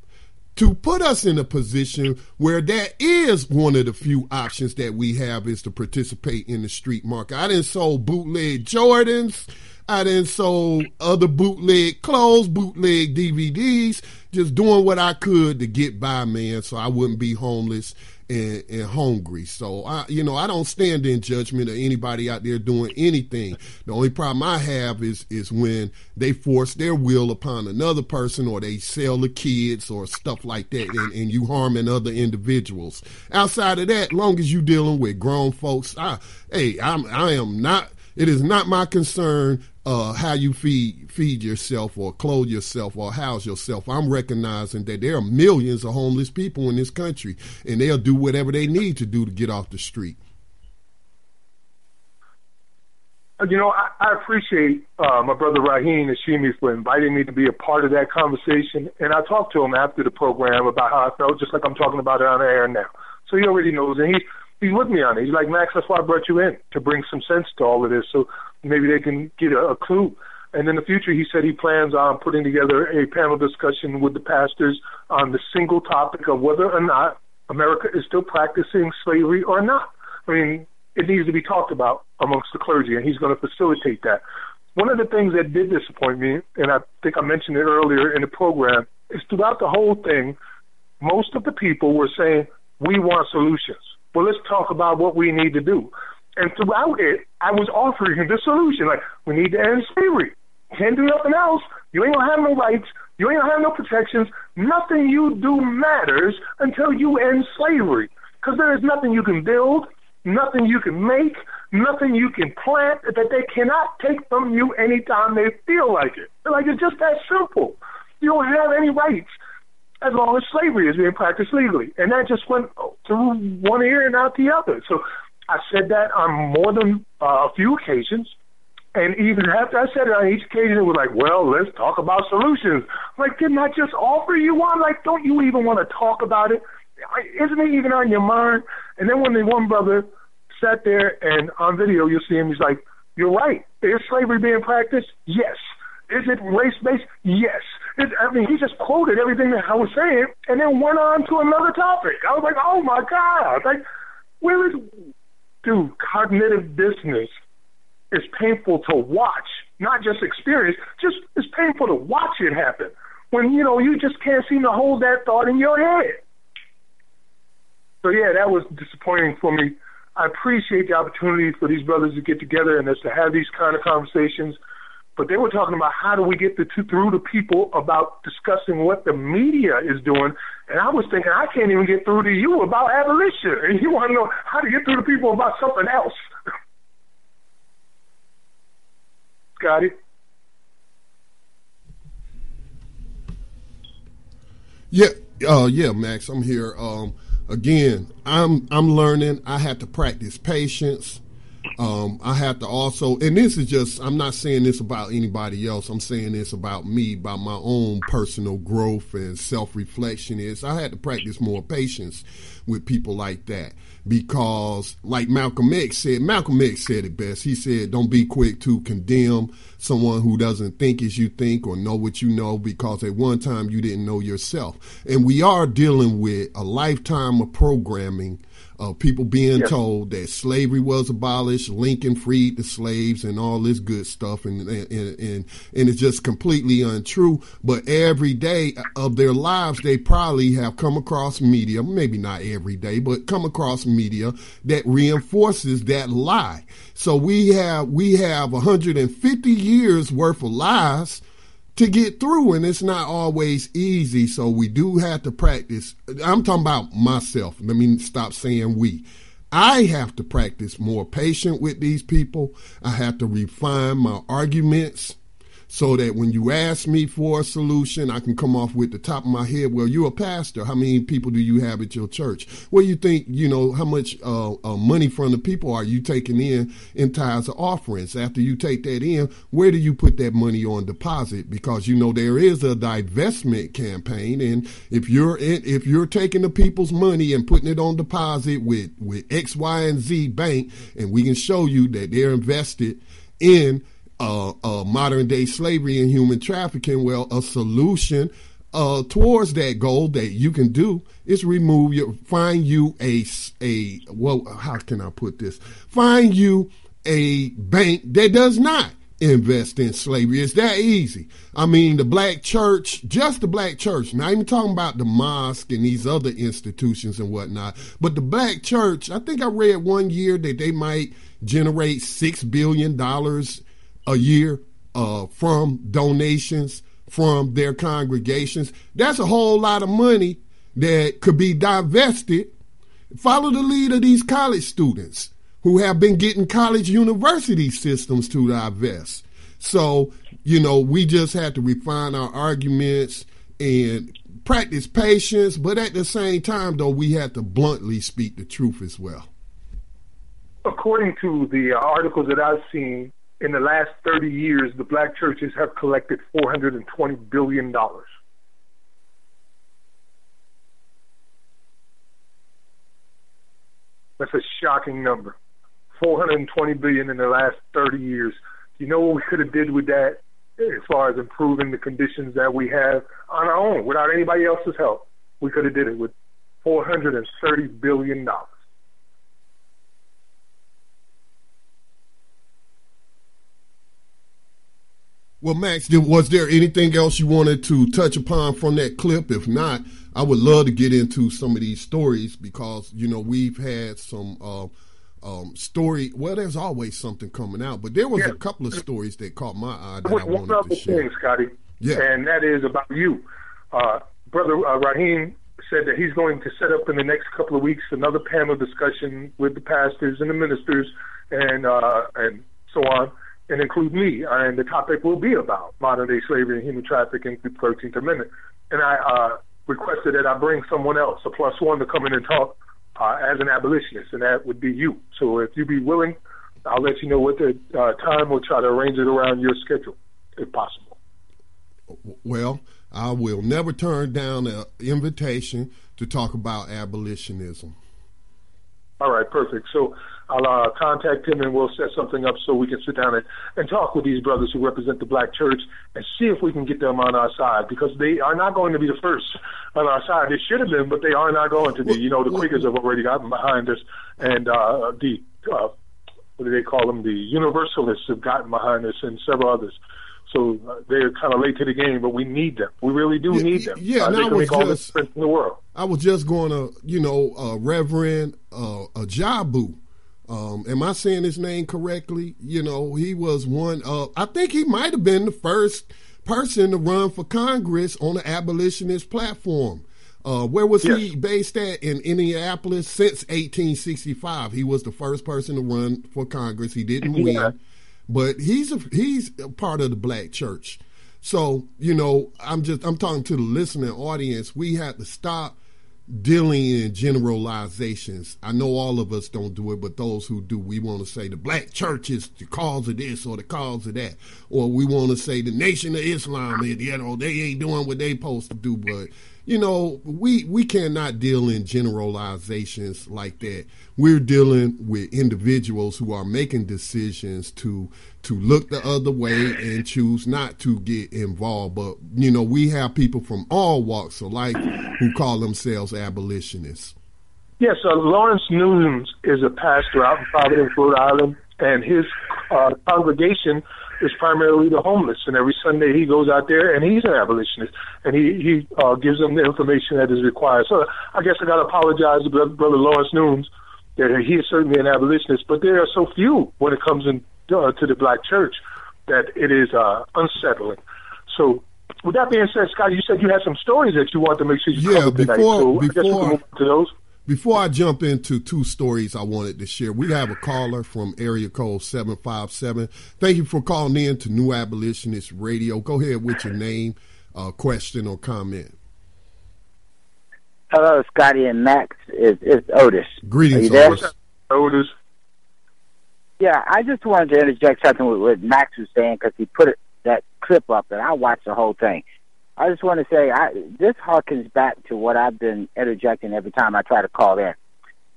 to put us in a position where that is one of the few options that we have is to participate in the street market. I didn't sold bootleg Jordans. I didn't sold other bootleg clothes, bootleg DVDs just doing what I could to get by, man, so I wouldn't be homeless and, and hungry. So I, you know, I don't stand in judgment of anybody out there doing anything. The only problem I have is is when they force their will upon another person, or they sell the kids, or stuff like that, and, and you harming other individuals. Outside of that, long as you dealing with grown folks, I, hey, I'm I am not. It is not my concern uh, how you feed feed yourself or clothe yourself or house yourself. I'm recognizing that there are millions of homeless people in this country, and they'll do whatever they need to do to get off the street. Uh, you know, I, I appreciate uh, my brother Raheem Hashimi for inviting me to be a part of that conversation. And I talked to him after the program about how I felt, just like I'm talking about it on the air now. So he already knows, and he he's with me on it. He's like, Max, that's why I brought you in to bring some sense to all of this, so maybe they can get a, a clue. And in the future, he said he plans on putting together a panel discussion with the pastors on the single topic of whether or not America is still practicing slavery or not. I mean, it needs to be talked about amongst the clergy, and he's going to facilitate that. One of the things that did disappoint me, and I think I mentioned it earlier in the program, is throughout the whole thing, most of the people were saying, we want solutions. Well, let's talk about what we need to do. And throughout it, I was offering him the solution. Like, we need to end slavery. Can't do nothing else. You ain't gonna have no rights. You ain't gonna have no protections. Nothing you do matters until you end slavery. Because there is nothing you can build. nothing you can make, nothing you can plant that they cannot take from you anytime they feel like it. Like it's just that simple. You don't have any rights as long as slavery is being practiced legally. And that just went through one ear and out the other. So I said that on more than uh, a few occasions. And even after I said it on each occasion, it was like, well, let's talk about solutions. Like, didn't I just offer you one? Like, don't you even want to talk about it? Isn't it even on your mind? And then when the one brother sat there and on video, you'll see him, he's like, you're right. Is slavery being practiced? Yes. Is it race based? Yes. It, I mean, he just quoted everything that I was saying and then went on to another topic. I was like, oh my God. Like, where is, dude, cognitive dissonance is painful to watch, not just experience, just it's painful to watch it happen when, you know, you just can't seem to hold that thought in your head. So, yeah, that was disappointing for me. I appreciate the opportunity for these brothers to get together and us to have these kind of conversations but they were talking about how do we get the, to, through to people about discussing what the media is doing. And I was thinking, I can't even get through to you about abolition. And you want to know how to get through to people about something else. Scotty? Yeah, uh, yeah, Max, I'm here. Um, again, I'm I'm learning. I have to practice patience. Um, I have to also, and this is just, I'm not saying this about anybody else. I'm saying this about me, about my own personal growth and self reflection. Is I had to practice more patience with people like that because, like Malcolm X said, Malcolm X said it best. He said, "Don't be quick to condemn someone who doesn't think as you think or know what you know, because at one time you didn't know yourself." And we are dealing with a lifetime of programming of people being yes. told that slavery was abolished, Lincoln freed the slaves, and all this good stuff, and and and, and it's just completely untrue. But every day of their lives, they probably have come across media, maybe not every day, but come across media that reinforces that lie. So we have we have 150 years worth of lies to get through and it's not always easy. So we do have to practice. I'm talking about myself. Let me stop saying we. I have to practice more patient with these people. I have to refine my arguments so that when you ask me for a solution, I can come off with the top of my head. Well, you're a pastor. How many people do you have at your church? Well, you think, you know, how much uh, uh, money from the people are you taking in in tithes or offerings? After you take that in, where do you put that money on deposit? Because you know there is a divestment campaign, and if you're in, if you're taking the people's money and putting it on deposit with with X, Y, and Z bank, and we can show you that they're invested in uh, uh, modern day slavery and human trafficking, well, a solution uh, towards that goal that you can do is remove your find you a a well how can I put this find you a bank that does not invest in slavery. It's that easy. I mean, the black church, just the black church, not even talking about the mosque and these other institutions and whatnot, but the black church, I think I read one year that they might generate $6 billion a year uh, from donations from their congregations. That's a whole lot of money that could be divested. Follow the lead of these college students who have been getting college university systems to divest. So, you know, we just have to refine our arguments and practice patience, but at the same time, though, we have to bluntly speak the truth as well. According to the articles that I've seen, in the last 30 years, the black churches have collected $420 billion. That's a shocking number. 420 billion in the last 30 years. Do you know what we could have did with that as far as improving the conditions that we have on our own without anybody else's help? We could have did it with 430 billion dollars. Well, Max, was there anything else you wanted to touch upon from that clip? If not, I would love to get into some of these stories because you know we've had some uh, um, story. Well, there's always something coming out, but there was yeah. a couple of stories that caught my eye that one, I wanted one to share. Thing, Scotty, yeah, and that is about you, uh, brother uh, Raheem said that he's going to set up in the next couple of weeks another panel discussion with the pastors and the ministers and uh, and so on, and include me. And the topic will be about modern day slavery and human trafficking through the 13th Amendment. And I uh, requested that I bring someone else, a plus one, to come in and talk uh, as an abolitionist, and that would be you. So if you be willing, I'll let you know what the uh, time. We'll try to arrange it around your schedule, if possible. Well, I will never turn down an invitation to talk about abolitionism. All right, perfect. So I'll uh, contact him and we'll set something up so we can sit down and, and talk with these brothers who represent the black church and see if we can get them on our side because they are not going to be the first on our side. They should have been, but they are not going to be. You know, the Quakers have already gotten behind us, and uh, the uh, what do they call them? The Universalists have gotten behind us, and several others. So uh, they're kind of late to the game, but we need them. We really do yeah, need them. Yeah, uh, they can make all the in the world. I was just going to, you know, uh, Reverend uh, Ajabu. Um, am I saying his name correctly? You know, he was one of, I think he might have been the first person to run for Congress on an abolitionist platform. Uh, where was yes. he based at? In Indianapolis since 1865. He was the first person to run for Congress. He didn't win but he's a, he's a part of the black church. So you know, I'm just I'm talking to the listening audience. We have to stop dealing in generalizations. I know all of us don't do it, but those who do, we want to say the black church is the cause of this or the cause of that, or we want to say the nation of Islam, you know, they ain't doing what they supposed to do, but you know, we we cannot deal in generalizations like that. We're dealing with individuals who are making decisions to to look the other way and choose not to get involved. But you know, we have people from all walks of life who call themselves abolitionists. Yes, uh, Lawrence Nunes is a pastor out in Providence, Rhode Island, and his uh, congregation is primarily the homeless. And every Sunday he goes out there and he's an abolitionist and he, he uh, gives them the information that is required. So I guess I got to apologize to Brother Lawrence Noons that he is certainly an abolitionist, but there are so few when it comes in, uh, to the black church that it is uh, unsettling. So with that being said, Scott, you said you had some stories that you want to make sure you yeah, cover before, tonight. So before, I guess we can move to those. Before I jump into two stories I wanted to share, we have a caller from area code 757. Thank you for calling in to New Abolitionist Radio. Go ahead with your name, uh, question, or comment. Hello, Scotty and Max. It's, it's Otis. Greetings, Otis. Otis. Yeah, I just wanted to interject something with what Max was saying because he put it, that clip up, and I watched the whole thing. I just want to say I, this harkens back to what I've been interjecting every time I try to call in.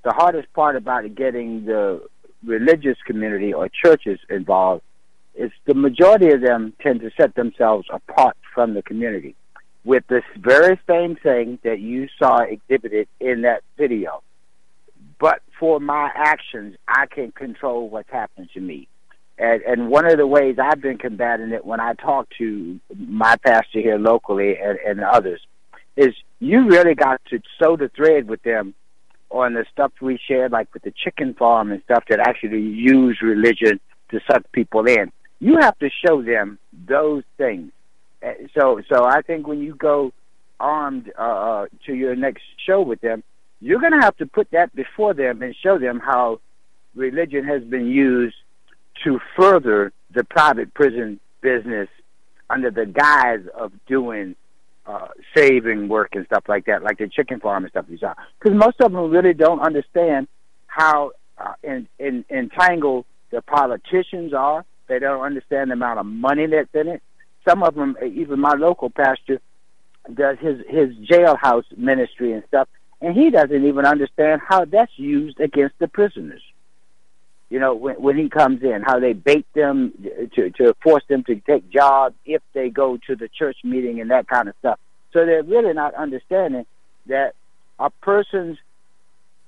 The hardest part about getting the religious community or churches involved is the majority of them tend to set themselves apart from the community with this very same thing that you saw exhibited in that video. But for my actions, I can control what's happening to me. And, and one of the ways I've been combating it when I talk to my pastor here locally and, and others is you really got to sew the thread with them on the stuff we shared, like with the chicken farm and stuff that actually use religion to suck people in. You have to show them those things. So, so I think when you go armed uh, uh, to your next show with them, you're going to have to put that before them and show them how religion has been used to further the private prison business under the guise of doing uh, saving work and stuff like that, like the chicken farm and stuff you saw. Because most of them really don't understand how uh, in, in, entangled the politicians are. They don't understand the amount of money that's in it. Some of them, even my local pastor, does his his jailhouse ministry and stuff, and he doesn't even understand how that's used against the prisoners you know, when, when he comes in, how they bait them to, to force them to take jobs if they go to the church meeting and that kind of stuff. So they're really not understanding that a person's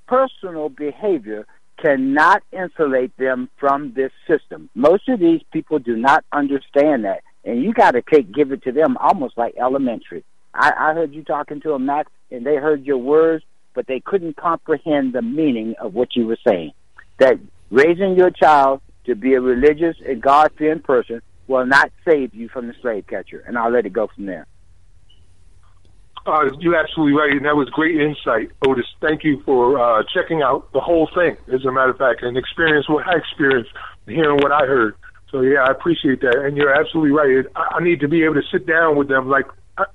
personal behavior cannot insulate them from this system. Most of these people do not understand that. And you got to take, give it to them almost like elementary. I, I heard you talking to a Max, and they heard your words, but they couldn't comprehend the meaning of what you were saying. That Raising your child to be a religious and God fearing person will not save you from the slave catcher. And I'll let it go from there. Uh, you're absolutely right, and that was great insight, Otis. Thank you for uh, checking out the whole thing, as a matter of fact, and experience what I experienced, hearing what I heard. So yeah, I appreciate that, and you're absolutely right. I, need to be able to sit down with them, like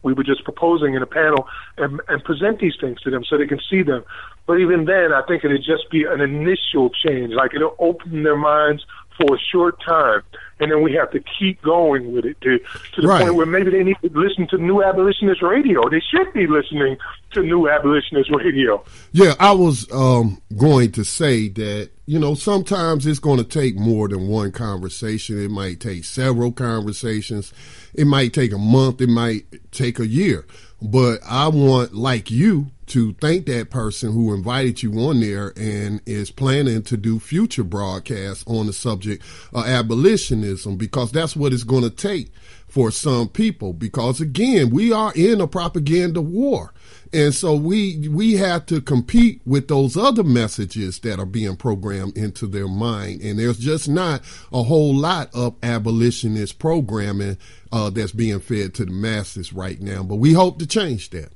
we were just proposing in a panel, and, and present these things to them so they can see them. But even then, I think it'd just be an initial change, like it'll open their minds for a short time, and then we have to keep going with it to to the Right. point where maybe they need to listen to New Abolitionist Radio. They should be listening to New Abolitionist Radio. Yeah, I was um, going to say that, you know, sometimes it's going to take more than one conversation. It might take several conversations. It might take a month. It might take a year. But I want, like you, to thank that person who invited you on there and is planning to do future broadcasts on the subject of abolitionism because that's what it's going to take for some people. Because again, we are in a propaganda war. And so we we have to compete with those other messages that are being programmed into their mind. And there's just not a whole lot of abolitionist programming uh, that's being fed to the masses right now. But we hope to change that.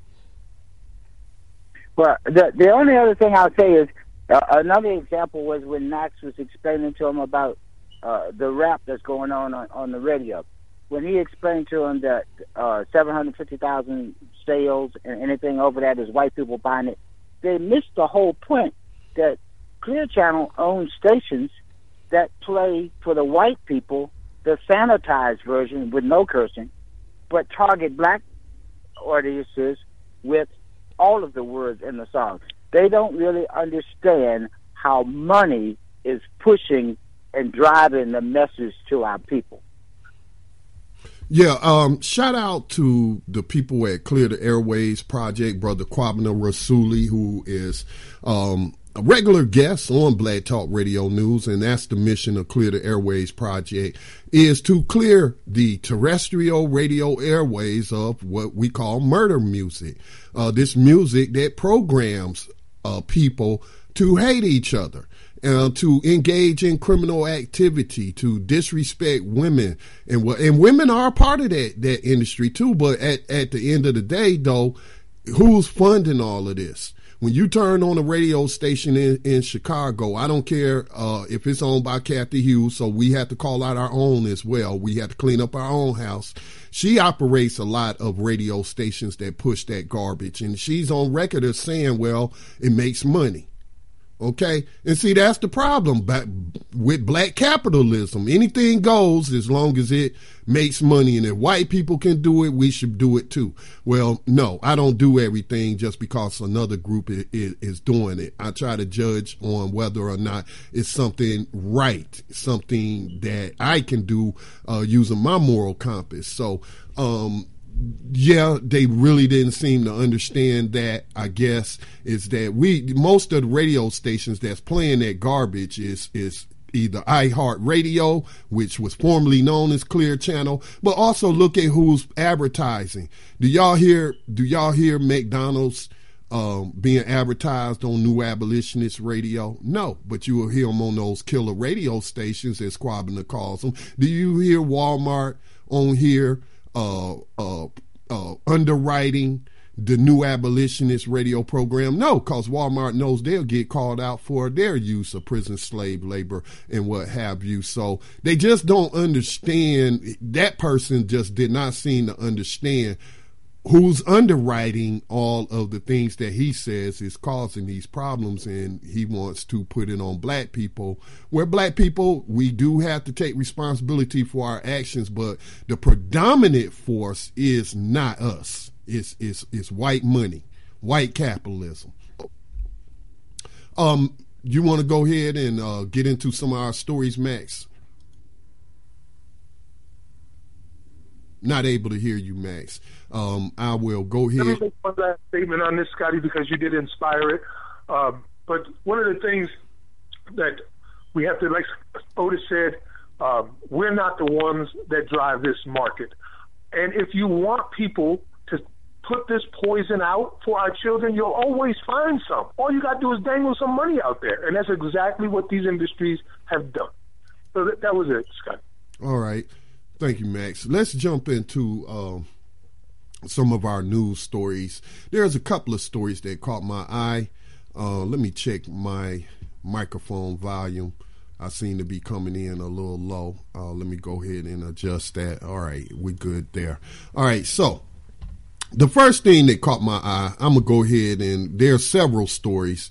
Well, the the only other thing I'll say is uh, another example was when Max was explaining to him about uh, the rap that's going on, on on the radio. When he explained to him that uh, seven hundred fifty thousand sales and anything over that is white people buying it, they missed the whole point that Clear Channel owns stations that play for the white people the sanitized version with no cursing, but target black audiences with all of the words in the song. They don't really understand how money is pushing and driving the message to our people. Yeah, um, shout out to the people at Clear the Airways Project, Brother Kwabena Rasuli, who is um, a regular guest on Black Talk Radio News, and that's the mission of Clear the Airways Project, is to clear the terrestrial radio airways of what we call murder music. Uh, this music that programs uh, people to hate each other uh, to engage in criminal activity, to disrespect women, and what and women are a part of that that industry too. But at at the end of the day, though, who's funding all of this? When you turn on a radio station in, in Chicago, I don't care uh, if it's owned by Cathy Hughes, so we have to call out our own as well. We have to clean up our own house. She operates a lot of radio stations that push that garbage, and she's on record as saying, well, it makes money. Okay. And see, that's the problem but with black capitalism. Anything goes as long as it makes money. And if white people can do it, we should do it too. Well, no, I don't do everything just because another group is, doing it. I try to judge on whether or not it's something right, something that I can do uh, using my moral compass. So, um, yeah, they really didn't seem to understand that. I guess is that we most of the radio stations that's playing that garbage is is either iHeartRadio, which was formerly known as Clear Channel, but also look at who's advertising. Do y'all hear? Do y'all hear McDonald's? Um, being advertised on New Abolitionist Radio? No, but you will hear them on those killer radio stations, as Kwabena calls them. Do you hear Walmart on here Uh, uh, uh, underwriting the New Abolitionist radio program? No, because Walmart knows they'll get called out for their use of prison slave labor and what have you. So they just don't understand. That person just did not seem to understand who's underwriting all of the things that he says is causing these problems and he wants to put it on black people. Where black people we do have to take responsibility for our actions but the predominant force is not us. It's it's, it's white money white capitalism. Um you want to go ahead and uh, get into some of our stories max? Not able to hear you max um, I will go Let me ahead. make one last statement on this, Scotty, because you did inspire it. Um, but one of the things that we have to, like Otis said, um, we're not the ones that drive this market. And if you want people to put this poison out for our children, you'll always find some. All you got to do is dangle some money out there. And that's exactly what these industries have done. So that, that was it, Scott. All right. Thank you, Max. Let's jump into um, some of our news stories. There's a couple of stories that caught my eye. Uh, let me check my microphone volume. I seem to be coming in a little low. Uh, let me go ahead and adjust that. All right, we're good there. All right, so the first thing that caught my eye, I'm gonna go ahead and there are several stories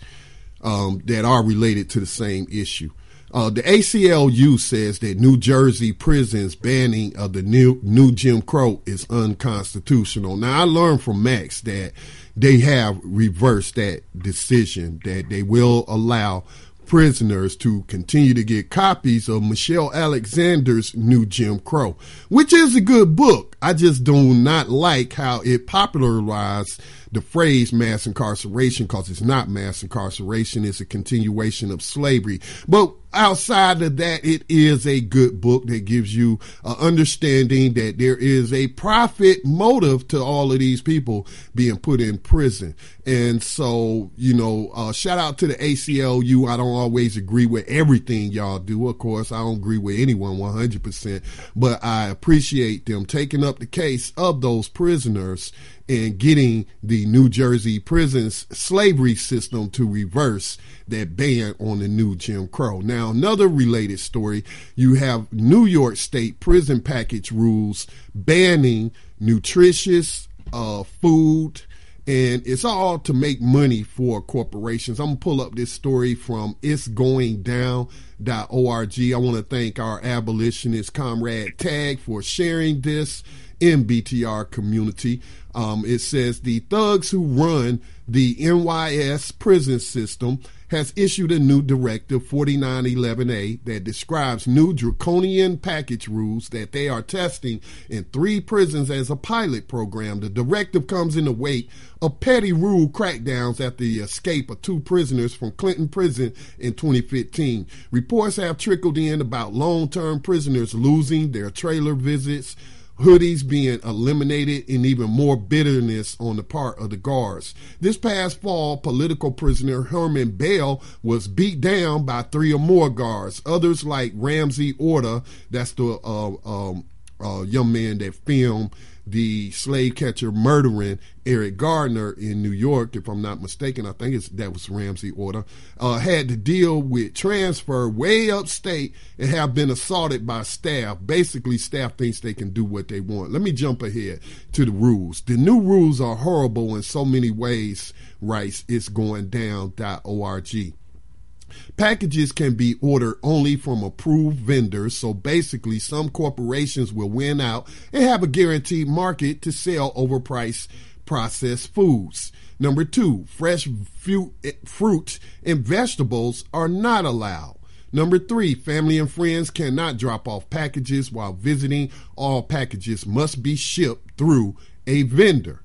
um, that are related to the same issue. Uh, the ACLU says that New Jersey prisons banning of the new new Jim Crow is unconstitutional. Now I learned from Max that they have reversed that decision that they will allow prisoners to continue to get copies of Michelle Alexander's New Jim Crow, which is a good book. I just do not like how it popularized the phrase mass incarceration because it's not mass incarceration. It's a continuation of slavery. But outside of that, it is a good book that gives you an understanding that there is a profit motive to all of these people being put in prison. And so, you know, uh, shout out to the ACLU. I don't always agree with everything y'all do. Of course, I don't agree with anyone 100%, but I appreciate them taking up the case of those prisoners and getting the New Jersey prisons slavery system to reverse that ban on the new Jim Crow. Now, another related story, you have New York State prison package rules banning nutritious uh, food and it's all to make money for corporations. I'm gonna pull up this story from it's going down.org. I want to thank our abolitionist comrade Tag for sharing this in BTR community. Um, it says the thugs who run the NYS prison system has issued a new directive 4911A that describes new draconian package rules that they are testing in three prisons as a pilot program. The directive comes in the wake of petty rule crackdowns after the escape of two prisoners from Clinton Prison in 2015. Reports have trickled in about long-term prisoners losing their trailer visits, hoodies being eliminated, and even more bitterness on the part of the guards. This past fall, political prisoner Herman Bell was beat down by three or more guards. Others, like Ramsey Orta, that's the uh, um, uh, young man that filmed the slave catcher murdering Eric Gardner in New York, if I'm not mistaken. I think it's, that was Ramsey Orta. uh, had to deal with transfer way upstate and have been assaulted by staff. Basically, staff thinks they can do what they want. Let me jump ahead to the rules. The new rules are horrible in so many ways, writes it's going down.org. Packages can be ordered only from approved vendors, so basically, some corporations will win out and have a guaranteed market to sell overpriced processed foods. Number two, fresh eh, fruit and vegetables are not allowed. Number three, family and friends cannot drop off packages while visiting. All packages must be shipped through a vendor.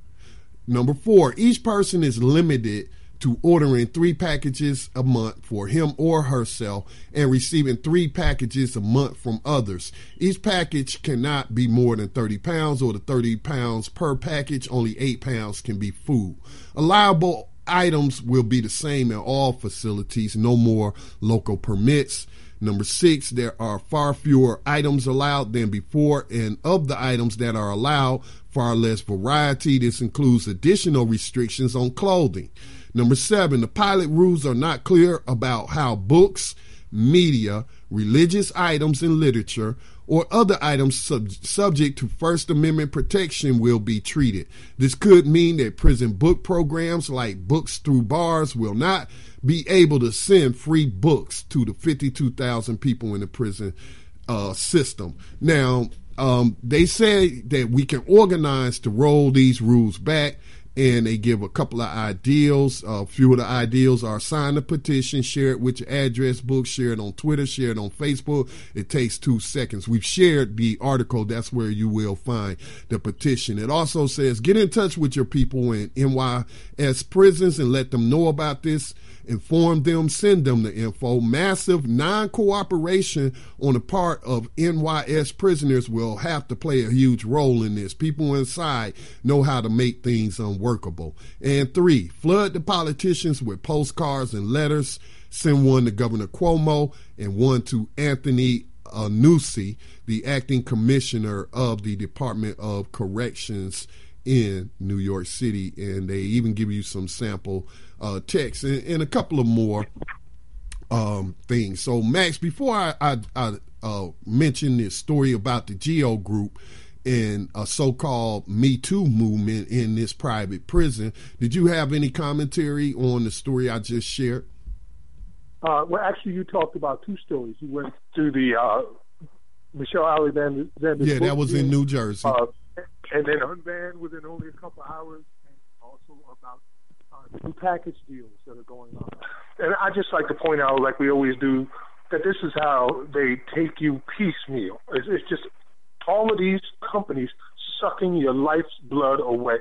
Number four, each person is limited to ordering three packages a month for him or herself and receiving three packages a month from others. Each package cannot be more than 30 pounds or the 30 pounds per package, only 8 pounds can be food. Allowable items will be the same in all facilities, no more local permits. Number six, there are far fewer items allowed than before, and of the items that are allowed, far less variety. This includes additional restrictions on clothing. Number seven, the pilot rules are not clear about how books, media, religious items and literature, or other items sub- subject to First Amendment protection will be treated. This could mean that prison book programs like Books Through Bars will not be able to send free books to the 52,000 people in the prison uh, system. Now, um, they say that we can organize to roll these rules back and they give a couple of ideals. A few of the ideals are sign the petition, share it with your address book, share it on Twitter, share it on Facebook. It takes two seconds. We've shared the article. That's where you will find the petition. It also says get in touch with your people in NYS prisons and let them know about this inform them, send them the info. Massive non cooperation on the part of NYS prisoners will have to play a huge role in this. People inside know how to make things unworkable. And three, flood the politicians with postcards and letters. Send one to Governor Cuomo and one to Anthony Annucci, the acting commissioner of the Department of Corrections in New York City, and they even give you some sample uh, text and, and, a couple of more um, things. So, Max, before I, I, I uh, mention this story about the Geo Group and a so-called Me Too movement in this private prison, did you have any commentary on the story I just shared? Uh, well, actually, you talked about two stories. You went through the uh, Michelle Alexander. Yeah, that was in New Jersey. And then unbanned within only a couple hours, and also about uh, new package deals that are going on. And I just like to point out, like we always do, that this is how they take you piecemeal. It's, it's just all of these companies sucking your life's blood away.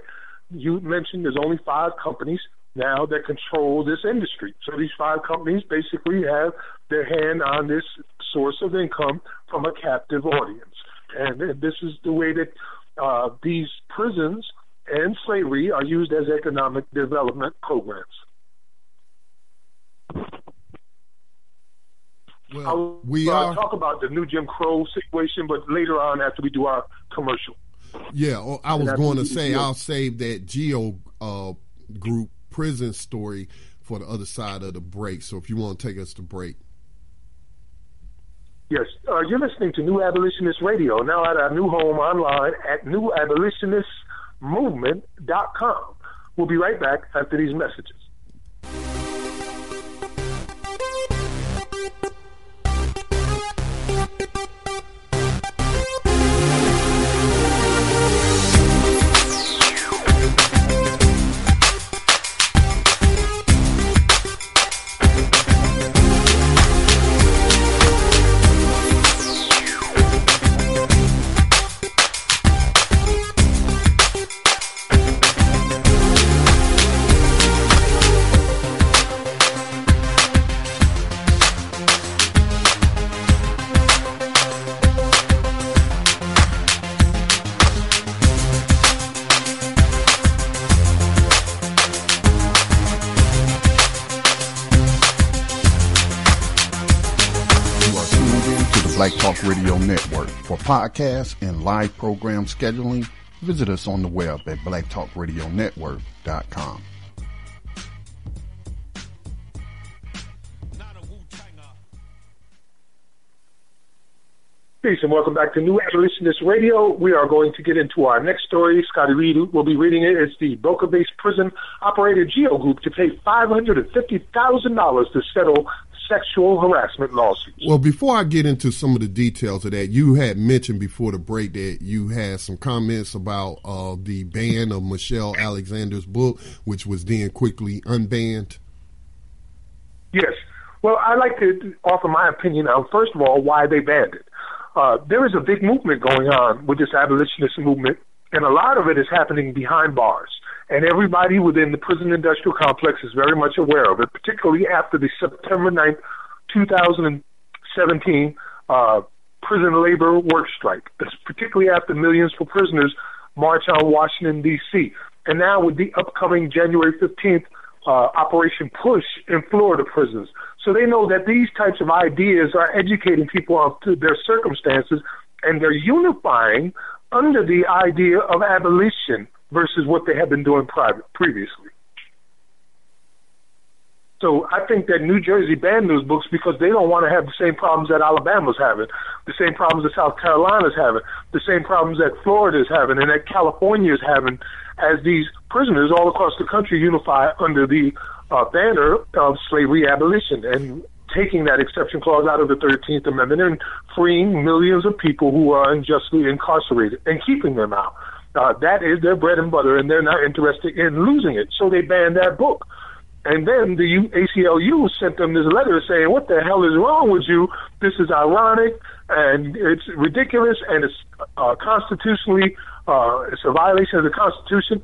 You mentioned there's only five companies now that control this industry. So these five companies basically have their hand on this source of income from a captive audience. And this is the way that uh, these prisons and slavery are used as economic development programs. Well, I'll, we uh, are talk about the new Jim Crow situation, but later on after we do our commercial. Yeah, well, I was going to say I'll save that Geo uh, group prison story for the other side of the break. So if you want to take us to break. Yes, uh, you're listening to New Abolitionist Radio, now at our new home online at newabolitionistmovement.com. We'll be right back after these messages. Podcasts and live program scheduling, visit us on the web at blacktalkradionetwork.com. Peace and welcome back to New Abolitionist Radio. We are going to get into our next story. Scotty Reed will be reading it. It's the Boca based prison operator Geo Group to pay $550,000 to settle sexual harassment lawsuits. Well, before I get into some of the details of that, you had mentioned before the break that you had some comments about uh, the ban of Michelle Alexander's book, which was then quickly unbanned. Yes. Well, I'd like to offer my opinion on, first of all, why they banned it. Uh, there is a big movement going on with this abolitionist movement, and a lot of it is happening behind bars and everybody within the prison industrial complex is very much aware of it, particularly after the September 9th, 2017 uh, prison labor work strike, it's particularly after millions for prisoners march on Washington, D.C. And now with the upcoming January 15th uh, Operation Push in Florida prisons. So they know that these types of ideas are educating people on their circumstances and they're unifying under the idea of abolition versus what they had been doing private previously. So I think that New Jersey banned those books because they don't want to have the same problems that Alabama's having, the same problems that South Carolina's having, the same problems that Florida's having, and that California's having, as these prisoners all across the country unify under the uh, banner of slavery abolition and taking that exception clause out of the 13th Amendment and freeing millions of people who are unjustly incarcerated and keeping them out. Uh, that is their bread and butter, and they're not interested in losing it. So they banned that book. And then the ACLU sent them this letter saying, "What the hell is wrong with you? This is ironic and it's ridiculous and it's uh, constitutionally uh, it's a violation of the Constitution."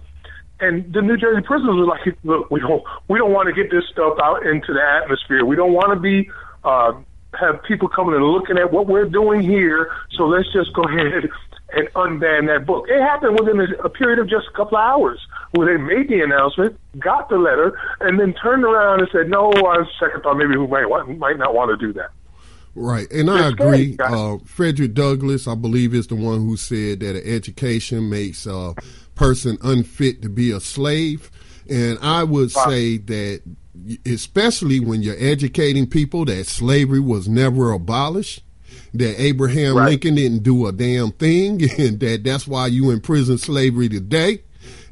And the New Jersey prisoners were like, "Look, we don't we don't want to get this stuff out into the atmosphere. We don't want to be." Uh, have people coming and looking at what we're doing here, so let's just go ahead and unban that book. It happened within a, period of just a couple of hours where they made the announcement, got the letter, and then turned around and said, no, on second thought, maybe we might, might not want to do that. Right, and I agree. Uh, Frederick Douglass, I believe, is the one who said that education makes a person unfit to be a slave. And I would say that, especially when you're educating people, that slavery was never abolished, that Abraham right. Lincoln didn't do a damn thing, and that that's why you in prison slavery today.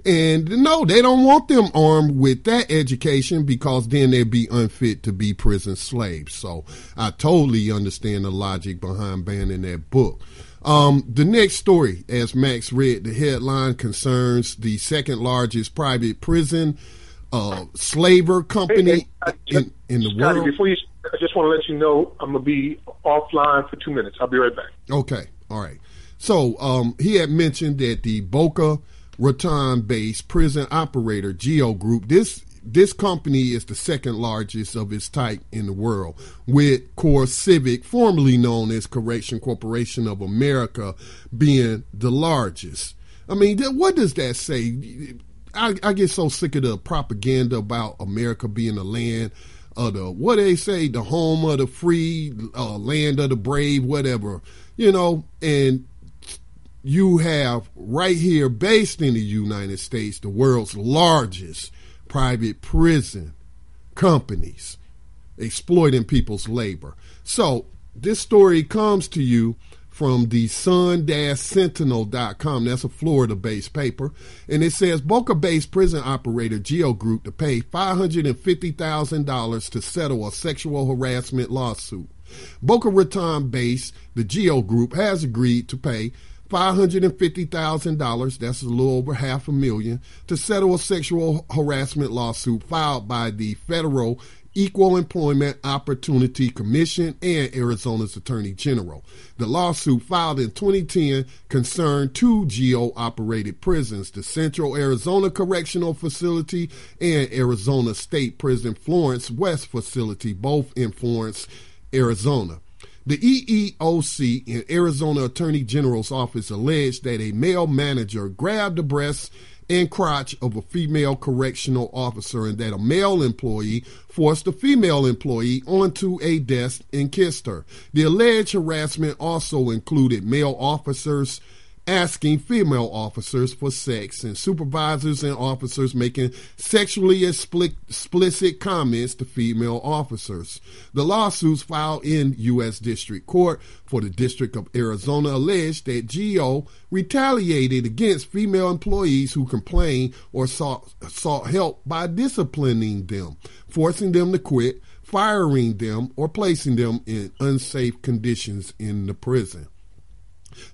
And no, they don't want them armed with that education because then they'd be unfit to be prison slaves. So I totally understand the logic behind banning that book. Um, the next story, as Max read, the headline concerns the second largest private prison uh, slaver company hey, hey, in, in, the Scotty, world. Before you, I just want to let you know I'm gonna be offline for two minutes. I'll be right back. Okay, all right. So um, he had mentioned that the Boca Raton-based prison operator Geo Group. This this company is the second largest of its type in the world, with Core Civic, formerly known as Correction Corporation of America, being the largest. I mean, what does that say? I, I get so sick of the propaganda about America being the land of the what they say, the home of the free, uh, land of the brave, whatever, you know, and you have right here, based in the United States, the world's largest private prison companies exploiting people's labor. So this story comes to you from the sun-sentinel.com. That's a Florida-based paper. And it says Boca-based prison operator Geo Group to pay $550,000 to settle a sexual harassment lawsuit. Boca Raton-based the Geo Group has agreed to pay $550,000, that's a little over half a million, to settle a sexual harassment lawsuit filed by the federal Equal Employment Opportunity Commission and Arizona's Attorney General. The lawsuit filed in 2010 concerned two GEO operated prisons, the Central Arizona Correctional Facility and Arizona State Prison Florence West Facility, both in Florence, Arizona. The EEOC and Arizona Attorney General's office alleged that a male manager grabbed the breasts and crotch of a female correctional officer and that a male employee forced a female employee onto a desk and kissed her. The alleged harassment also included male officers asking female officers for sex and supervisors and officers making sexually explicit comments to female officers. The lawsuits filed in U.S. District Court for the District of Arizona alleged that GEO retaliated against female employees who complained or sought, sought help by disciplining them, forcing them to quit, firing them, or placing them in unsafe conditions in the prison.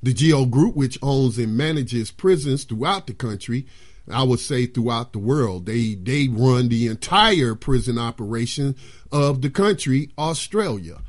The GEO Group, which owns and manages prisons throughout the country, I would say throughout the world, they they run the entire prison operation of the country, Australia,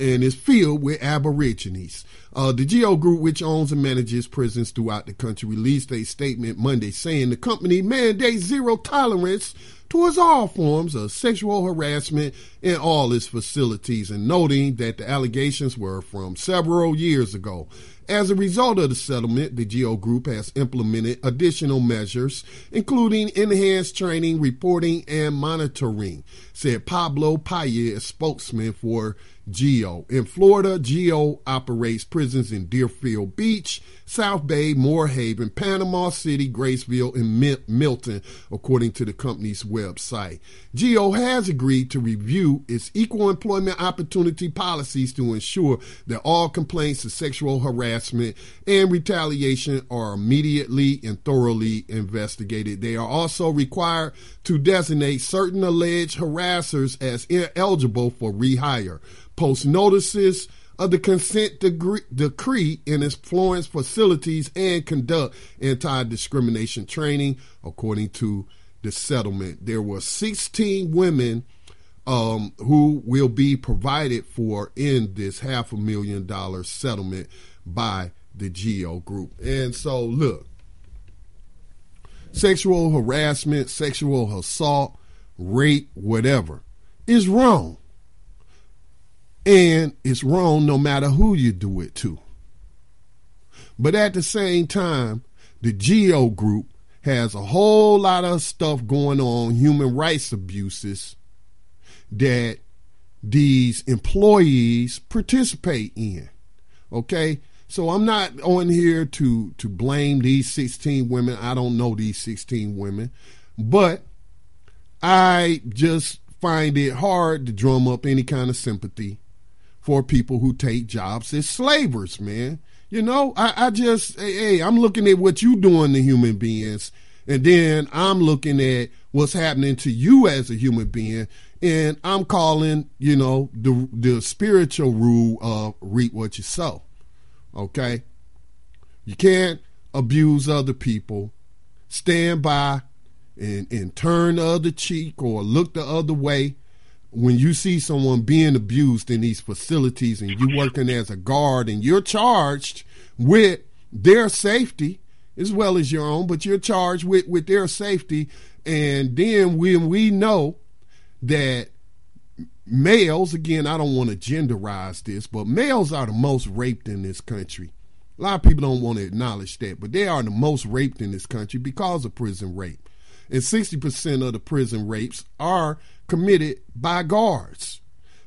and is filled with Aborigines. Uh, the GEO Group, which owns and manages prisons throughout the country, released a statement Monday saying the company mandates zero tolerance towards all forms of sexual harassment in all its facilities and noting that the allegations were from several years ago. As a result of the settlement, the GEO Group has implemented additional measures, including enhanced training, reporting, and monitoring, said Pablo Paez, spokesman for GEO. In Florida, GEO operates prisons in Deerfield Beach, South Bay, Moore Haven, Panama City, Graceville, and Milton, according to the company's website. GEO has agreed to review its equal employment opportunity policies to ensure that all complaints of sexual harassment and retaliation are immediately and thoroughly investigated. They are also required to designate certain alleged as eligible for rehire post notices of the consent degree, decree in its Florence facilities and conduct anti-discrimination training. According to the settlement, there were 16 women um, who will be provided for in this half a million dollar settlement by the GEO Group. And so, look, sexual harassment, sexual assault, rape, whatever, is wrong. And it's wrong no matter who you do it to. But at the same time, the GEO group has a whole lot of stuff going on, human rights abuses, that these employees participate in. Okay? So I'm not on here to to blame these 16 women. I don't know these 16 women, but I just find it hard to drum up any kind of sympathy for people who take jobs as slavers, man. You know, I, I just hey, I'm looking at what you doing to human beings, and then I'm looking at what's happening to you as a human being, and I'm calling, you know, the the spiritual rule of reap what you sow. Okay? You can't abuse other people. Stand by and, and turn the other cheek or look the other way when you see someone being abused in these facilities and you working as a guard and you're charged with their safety as well as your own, but you're charged with, with their safety. And then when we know that males, again, I don't want to genderize this, but males are the most raped in this country. A lot of people don't want to acknowledge that, but they are the most raped in this country because of prison rape. And 60% of the prison rapes are committed by guards.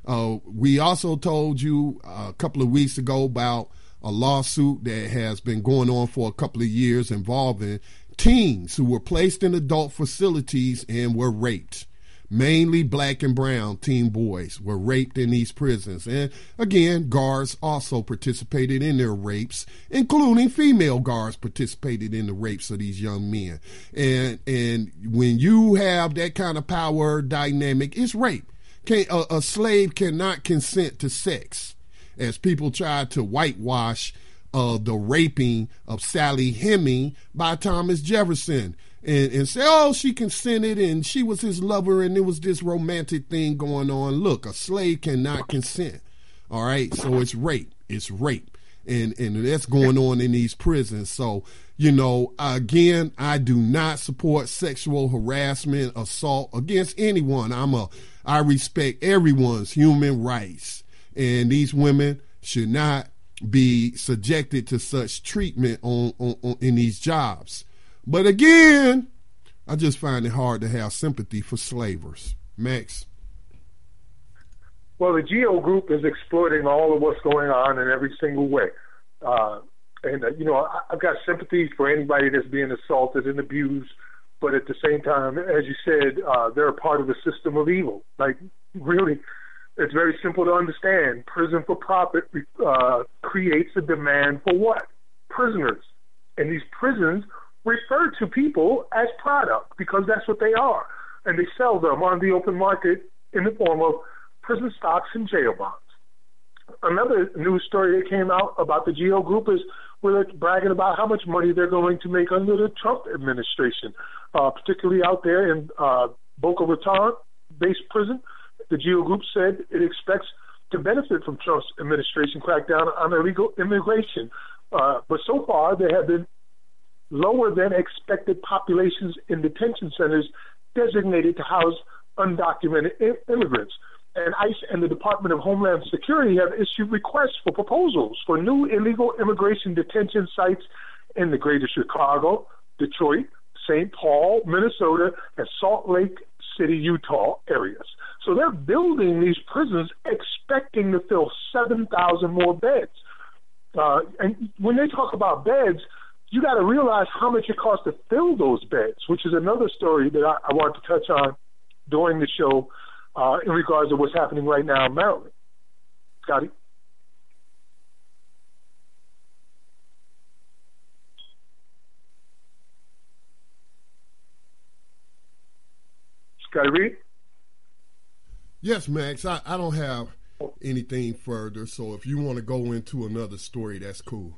Uh, we also told you a couple of weeks ago about a lawsuit that has been going on for a couple of years involving teens who were placed in adult facilities and were raped mainly black and brown teen boys were raped in these prisons. And again, guards also participated in their rapes, including female guards participated in the rapes of these young men. And and when you have that kind of power dynamic, it's rape. Can, a, a slave cannot consent to sex, as people try to whitewash uh, the raping of Sally Heming by Thomas Jefferson and, and say, oh, she consented and she was his lover and there was this romantic thing going on. Look, a slave cannot consent. All right. So it's rape. It's rape. And, and that's going on in these prisons. So, you know, again, I do not support sexual harassment, assault against anyone. I'm a, I respect everyone's human rights. And these women should not be subjected to such treatment on, on, on in these jobs. But again, I just find it hard to have sympathy for slavers. Max. Well, the GEO group is exploiting all of what's going on in every single way. Uh, and, uh, you know, I, I've got sympathy for anybody that's being assaulted and abused. But at the same time, as you said, uh, they're a part of the system of evil. Like, really, it's very simple to understand. Prison for profit uh, creates a demand for what? Prisoners. And these prisons refer to people as product because that's what they are. And they sell them on the open market in the form of prison stocks and jail bonds. Another news story that came out about the GEO group is where they're bragging about how much money they're going to make under the Trump administration, uh, particularly out there in uh, Boca Raton based prison. The GEO group said it expects to benefit from Trump's administration crackdown on illegal immigration. Uh, but so far, there have been lower than expected populations in detention centers designated to house undocumented immigrants. And ICE and the Department of Homeland Security have issued requests for proposals for new illegal immigration detention sites in the greater Chicago, Detroit, St. Paul, Minnesota, and Salt Lake City, Utah areas. So they're building these prisons expecting to fill 7,000 more beds. Uh, and when they talk about beds, you got to realize how much it costs to fill those beds, which is another story that I, I want to touch on during the show uh, in regards to what's happening right now in Maryland. Scotty? Scotty Reed? Yes, Max. I, I don't have anything further, so if you want to go into another story, that's cool.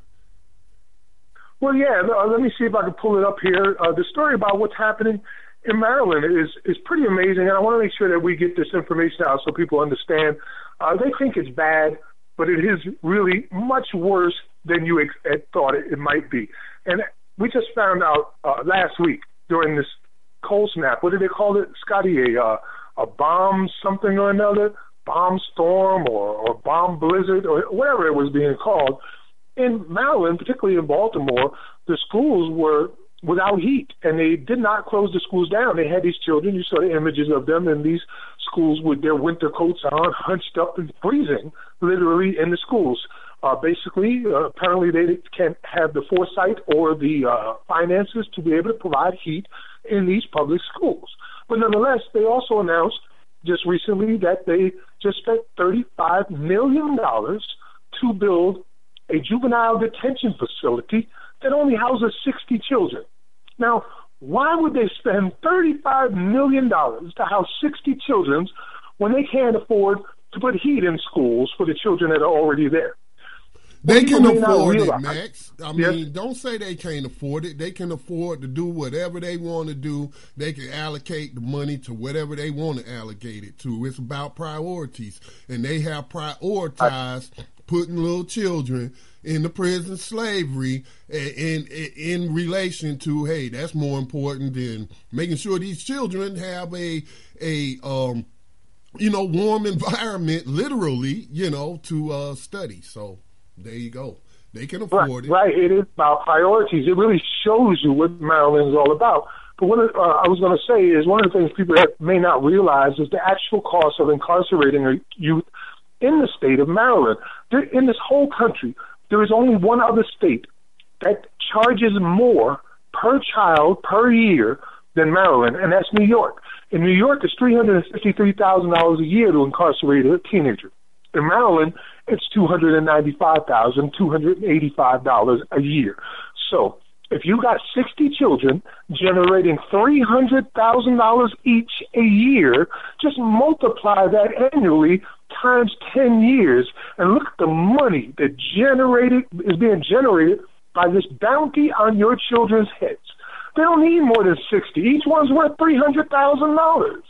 Well, yeah. Let me see if I can pull it up here. Uh, the story about what's happening in Maryland is is pretty amazing, and I want to make sure that we get this information out so people understand. Uh, they think it's bad, but it is really much worse than you ex- thought it, it might be. And we just found out uh, last week during this cold snap. What did they call it, Scotty? A uh, a bomb something or another, bomb storm or or bomb blizzard or whatever it was being called in Maryland, particularly in Baltimore, the schools were without heat, and they did not close the schools down. They had these children. You saw the images of them in these schools with their winter coats on, hunched up and freezing, literally in the schools. Uh, basically, uh, apparently they can't have the foresight or the uh, finances to be able to provide heat in these public schools. But nonetheless, they also announced just recently that they just spent $35 million to build a juvenile detention facility that only houses 60 children. Now, why would they spend $35 million to house 60 children when they can't afford to put heat in schools for the children that are already there? They can afford it, Max. I mean, don't say they can't afford it. They can afford to do whatever they want to do. They can allocate the money to whatever they want to allocate it to. It's about priorities. And they have prioritized putting little children in the prison slavery in, in, in relation to hey that's more important than making sure these children have a a um you know warm environment literally you know to uh study so there you go. They can afford right, it. Right. It is about priorities. It really shows you what Maryland is all about. But what uh, I was going to say is one of the things people may not realize is the actual cost of incarcerating a youth in the state of Maryland. In this whole country, there is only one other state that charges more per child per year than Maryland, and that's New York. In New York, it's three hundred and fifty-three thousand dollars a year to incarcerate a teenager. In Maryland, it's two hundred and ninety-five thousand two hundred and eighty-five dollars a year. So if you got sixty children generating three hundred thousand dollars each a year, just multiply that annually times ten years, and look at the money that generated is being generated by this bounty on your children's heads. They don't need more than sixty. Each one's worth three hundred thousand dollars.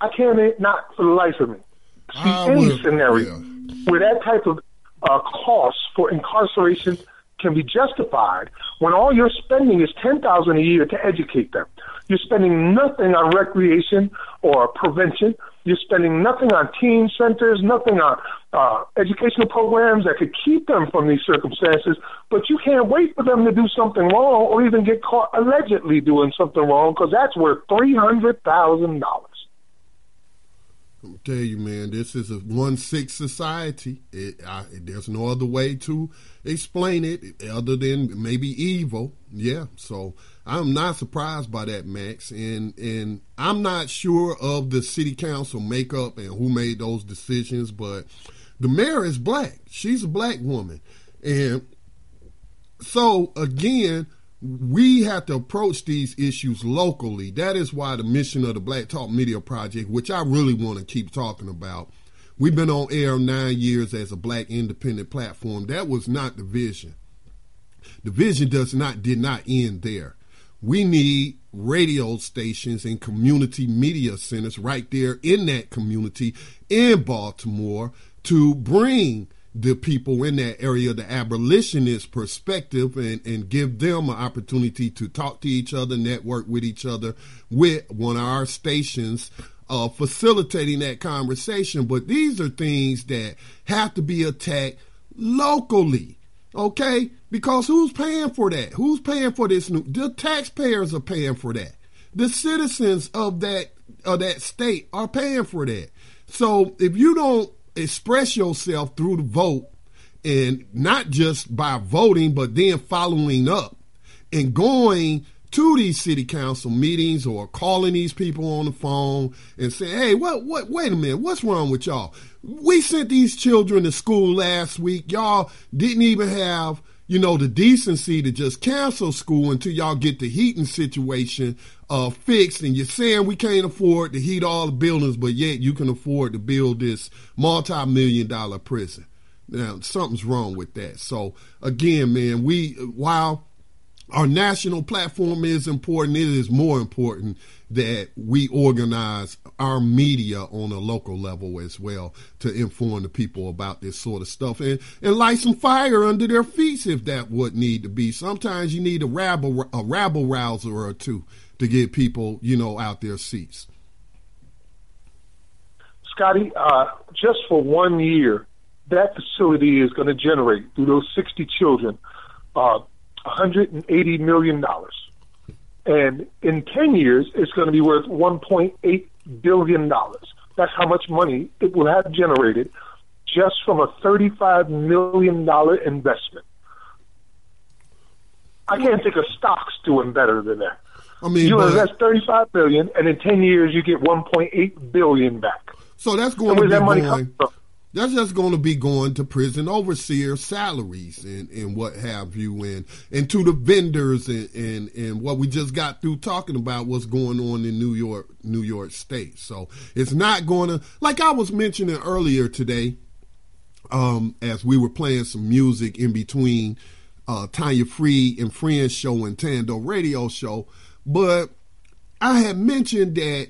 I can't not for the life of me see I any would, scenario yeah. where that type of uh, cost for incarceration can be justified when all you're spending is ten thousand a year to educate them. You're spending nothing on recreation or prevention. You're spending nothing on teen centers, nothing on uh, educational programs that could keep them from these circumstances. But you can't wait for them to do something wrong or even get caught allegedly doing something wrong because that's worth three hundred thousand dollars. Tell you, man, this is a one six society. It, I, there's no other way to explain it other than maybe evil. Yeah, so I'm not surprised by that, Max, and and I'm not sure of the city council makeup and who made those decisions, but the mayor is black. She's a black woman, and so again, we have to approach these issues locally. That is why the mission of the Black Talk Media Project, which I really want to keep talking about, we've been on air nine years as a black independent platform. That was not the vision. The vision does not did not end there. We need radio stations and community media centers right there in that community in Baltimore to bring the people in that area the abolitionist perspective and, and give them an opportunity to talk to each other, network with each other with one of our stations, uh, facilitating that conversation. But these are things that have to be attacked locally. Okay? Because who's paying for that? Who's paying for this new the taxpayers are paying for that. The citizens of that of that state are paying for that. So if you don't express yourself through the vote and not just by voting, but then following up and going to these city council meetings or calling these people on the phone and saying, "Hey, what, what? Wait a minute, what's wrong with y'all? We sent these children to school last week. Y'all didn't even have you know, the decency to just cancel school until y'all get the heating situation uh, fixed. And you're saying we can't afford to heat all the buildings, but yet you can afford to build this multi-million dollar prison. Now, something's wrong with that. So again, man, we, while our national platform is important, it is more important that we organize our media on a local level as well to inform the people about this sort of stuff and, and light some fire under their feet if that would need to be. Sometimes you need a rabble a rabble rouser or two to get people, you know, out their seats. Scotty, uh, just for one year, that facility is going to generate through those 60 children uh, 180 million dollars, and in 10 years, it's going to be worth 1.8 billion dollars. That's how much money it will have generated just from a 35 million dollar investment. I can't think of stocks doing better than that. I mean, you invest 35 billion, and in 10 years, you get 1.8 billion back. So that's going to be that money going. That's just going to be going to prison overseer salaries and, and what have you, and and to the vendors and, and and what we just got through talking about what's going on in New York, New York State. So it's not going to like I was mentioning earlier today, um, as we were playing some music in between uh, Tanya Free and Friends show and Tando radio show, but I had mentioned that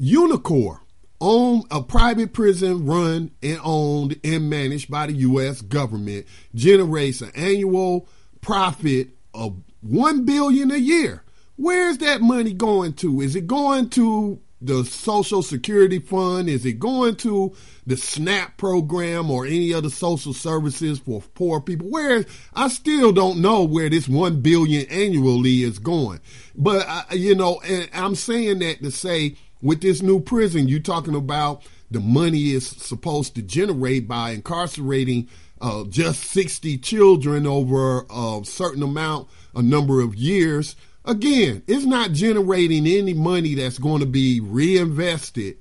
Unicor owned a private prison run and owned and managed by the U.S. government generates an annual profit of one billion a year. Where's that money going to? Is it going to the Social Security Fund? Is it going to the SNAP program or any other social services for poor people? Where I still don't know where this one billion annually is going. But I, you know, and I'm saying that to say with this new prison, you're talking about the money is supposed to generate by incarcerating uh, just 60 children over a certain amount, a number of years. Again, it's not generating any money that's going to be reinvested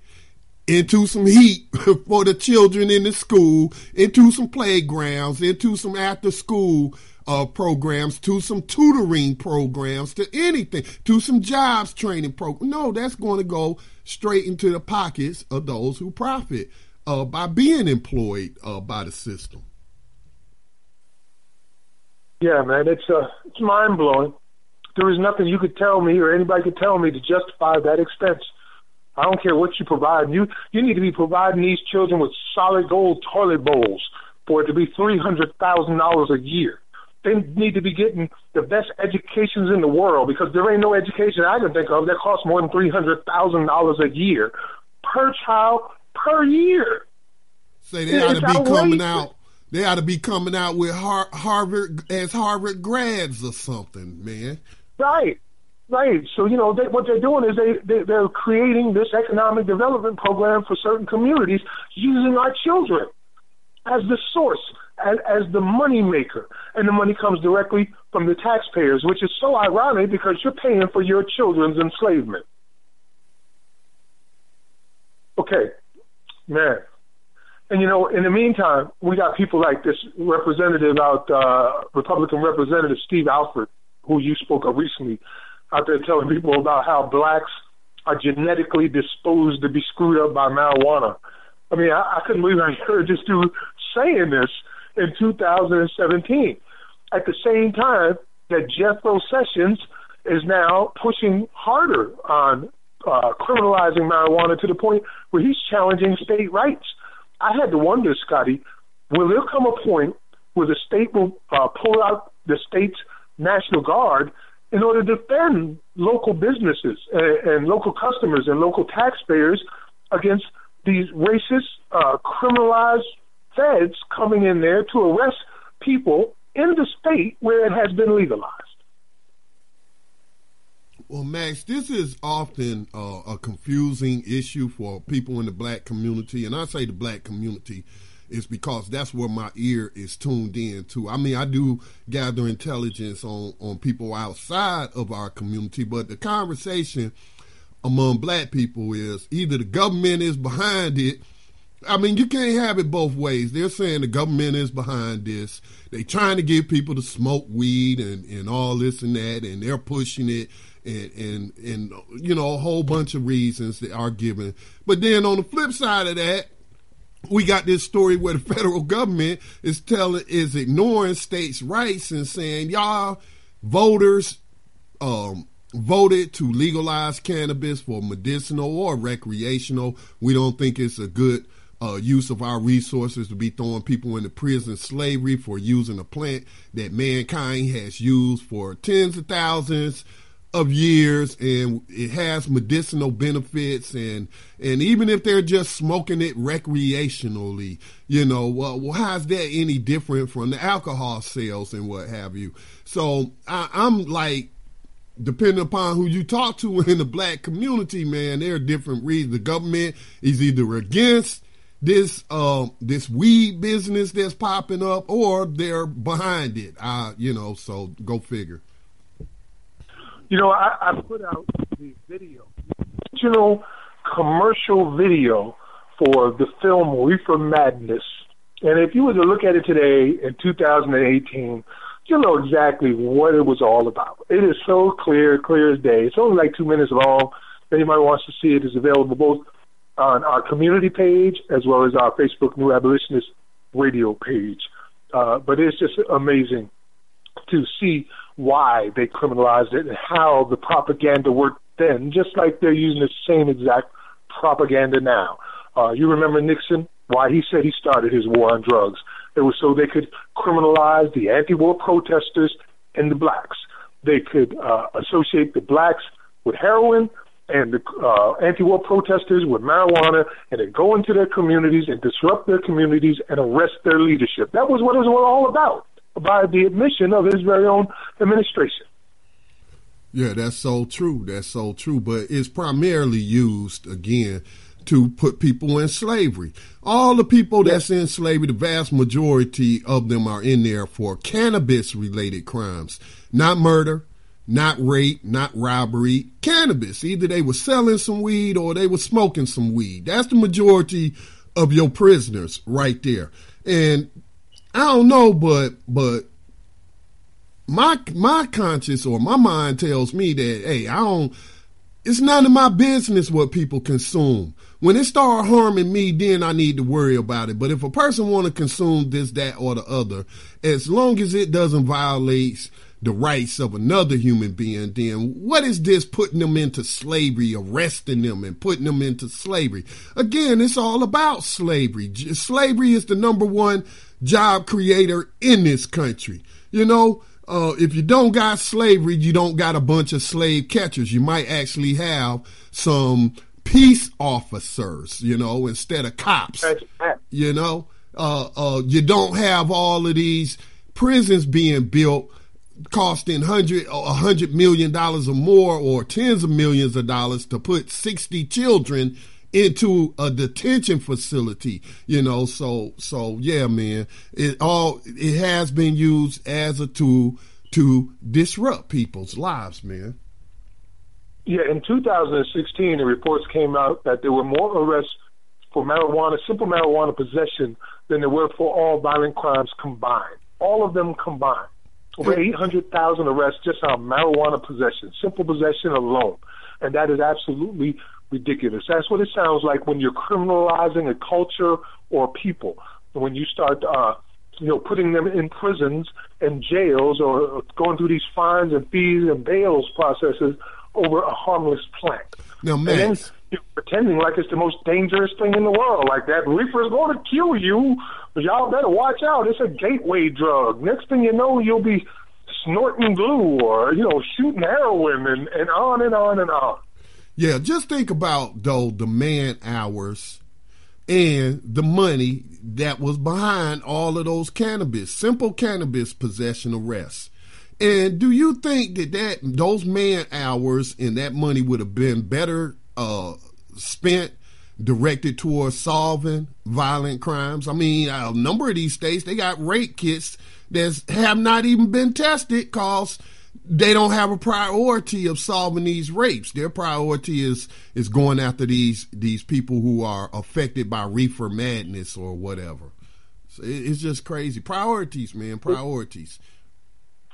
into some heat for the children in the school, into some playgrounds, into some after school uh, programs, to some tutoring programs, to anything, to some jobs training program. No, that's going to go straight into the pockets of those who profit uh, by being employed uh, by the system. Yeah, man, it's uh, it's mind blowing. There is nothing you could tell me or anybody could tell me to justify that expense. I don't care what you provide. You you need to be providing these children with solid gold toilet bowls for it to be three hundred thousand dollars a year. They need to be getting the best educations in the world because there ain't no education I can think of that costs more than three hundred thousand dollars a year per child per year. Say they ought to be coming out. They ought to be coming out with Har- Harvard as Harvard grads or something, man. Right, right. So you know they, what they're doing is they, they they're creating this economic development program for certain communities using our children as the source, as, as the money maker, and the money comes directly from the taxpayers, which is so ironic because you're paying for your children's enslavement. Okay, man. And you know, in the meantime, we got people like this representative out, uh, Republican Representative Steve Alford, who you spoke of recently, out there telling people about how blacks are genetically disposed to be screwed up by marijuana. I mean, I, I couldn't believe I heard this dude saying this in 2017. At the same time that Jethro Sessions is now pushing harder on uh, criminalizing marijuana to the point where he's challenging state rights. I had to wonder, Scotty, will there come a point where the state will uh, pull out the state's National Guard in order to defend local businesses and, and local customers and local taxpayers against these racist, uh, criminalized feds coming in there to arrest people in the state where it has been legalized? Well, Max, this is often uh, a confusing issue for people in the black community, and I say the black community is because that's where my ear is tuned in to. I mean, I do gather intelligence on on people outside of our community, but the conversation among black people is either the government is behind it. I mean, you can't have it both ways. They're saying the government is behind this. They're trying to get people to smoke weed and, and all this and that, and they're pushing it and, and and you know a whole bunch of reasons they are given. But then on the flip side of that, we got this story where the federal government is telling is ignoring states' rights and saying y'all voters um, voted to legalize cannabis for medicinal or recreational. We don't think it's a good uh, use of our resources to be throwing people into prison slavery for using a plant that mankind has used for tens of thousands of years and it has medicinal benefits and and even if they're just smoking it recreationally you know well, well how's that any different from the alcohol sales and what have you? So I, i'm like depending upon who you talk to in the black community man there are different reasons. The government is either against this uh, this weed business that's popping up or they're behind it uh, you know so go figure you know, I, I put out the video, original commercial video for the film Reefer Madness. And if you were to look at it today in 2018, you'll know exactly what it was all about. It is so clear, clear as day. It's only like two minutes long. If anybody wants to see it, it's available both on our community page as well as our Facebook New Abolitionist radio page. Uh, but it's just amazing to see why they criminalized it and how the propaganda worked then, just like they're using the same exact propaganda now. Uh, you remember Nixon? Why he said he started his war on drugs. It was so they could criminalize the anti-war protesters and the blacks. They could uh, associate the blacks with heroin and the uh, anti-war protesters with marijuana, and then go into their communities and disrupt their communities and arrest their leadership. That was what it was all about by the admission of his very own administration. Yeah, that's so true. That's so true. But it's primarily used again to put people in slavery. All the people that's in slavery, the vast majority of them are in there for cannabis related crimes, not murder, not rape, not robbery, cannabis. Either they were selling some weed or they were smoking some weed. That's the majority of your prisoners right there. And I don't know, but but my my conscience or my mind tells me that hey, I don't. It's none of my business what people consume. When it start harming me, then I need to worry about it. But if a person want to consume this, that, or the other, as long as it doesn't violate the rights of another human being, then what is this putting them into slavery, arresting them and putting them into slavery? Again, it's all about slavery. Slavery is the number one job creator in this country. You know, uh, if you don't got slavery, you don't got a bunch of slave catchers. You might actually have some peace officers, you know, instead of cops. You know, uh, uh, you don't have all of these prisons being built costing hundred a hundred million dollars or more or tens of millions of dollars to put 60 children into a detention facility, you know. So, so yeah, man, it all it has been used as a tool to disrupt people's lives, man. Yeah, in 2016, the reports came out that there were more arrests for marijuana, simple marijuana possession, than there were for all violent crimes combined. All of them combined. Over 800,000 arrests just on marijuana possession, simple possession alone. And that is absolutely ridiculous. That's what it sounds like when you're criminalizing a culture or people. When you start, uh, you know, putting them in prisons and jails or going through these fines and fees and bails processes over a harmless plant. Now, man. Pretending like it's the most dangerous thing in the world. Like that reefer is going to kill you. Y'all better watch out. It's a gateway drug. Next thing you know, you'll be snorting glue or, you know, shooting heroin and, and on and on and on. Yeah, just think about though the man hours and the money that was behind all of those cannabis, simple cannabis possession arrests. And do you think that, that those man hours and that money would have been better uh, spent directed towards solving violent crimes? I mean, a number of these states they got rape kits that have not even been tested cause they don't have a priority of solving these rapes. Their priority is is going after these these people who are affected by reefer madness or whatever. So it, it's just crazy. Priorities, man. Priorities.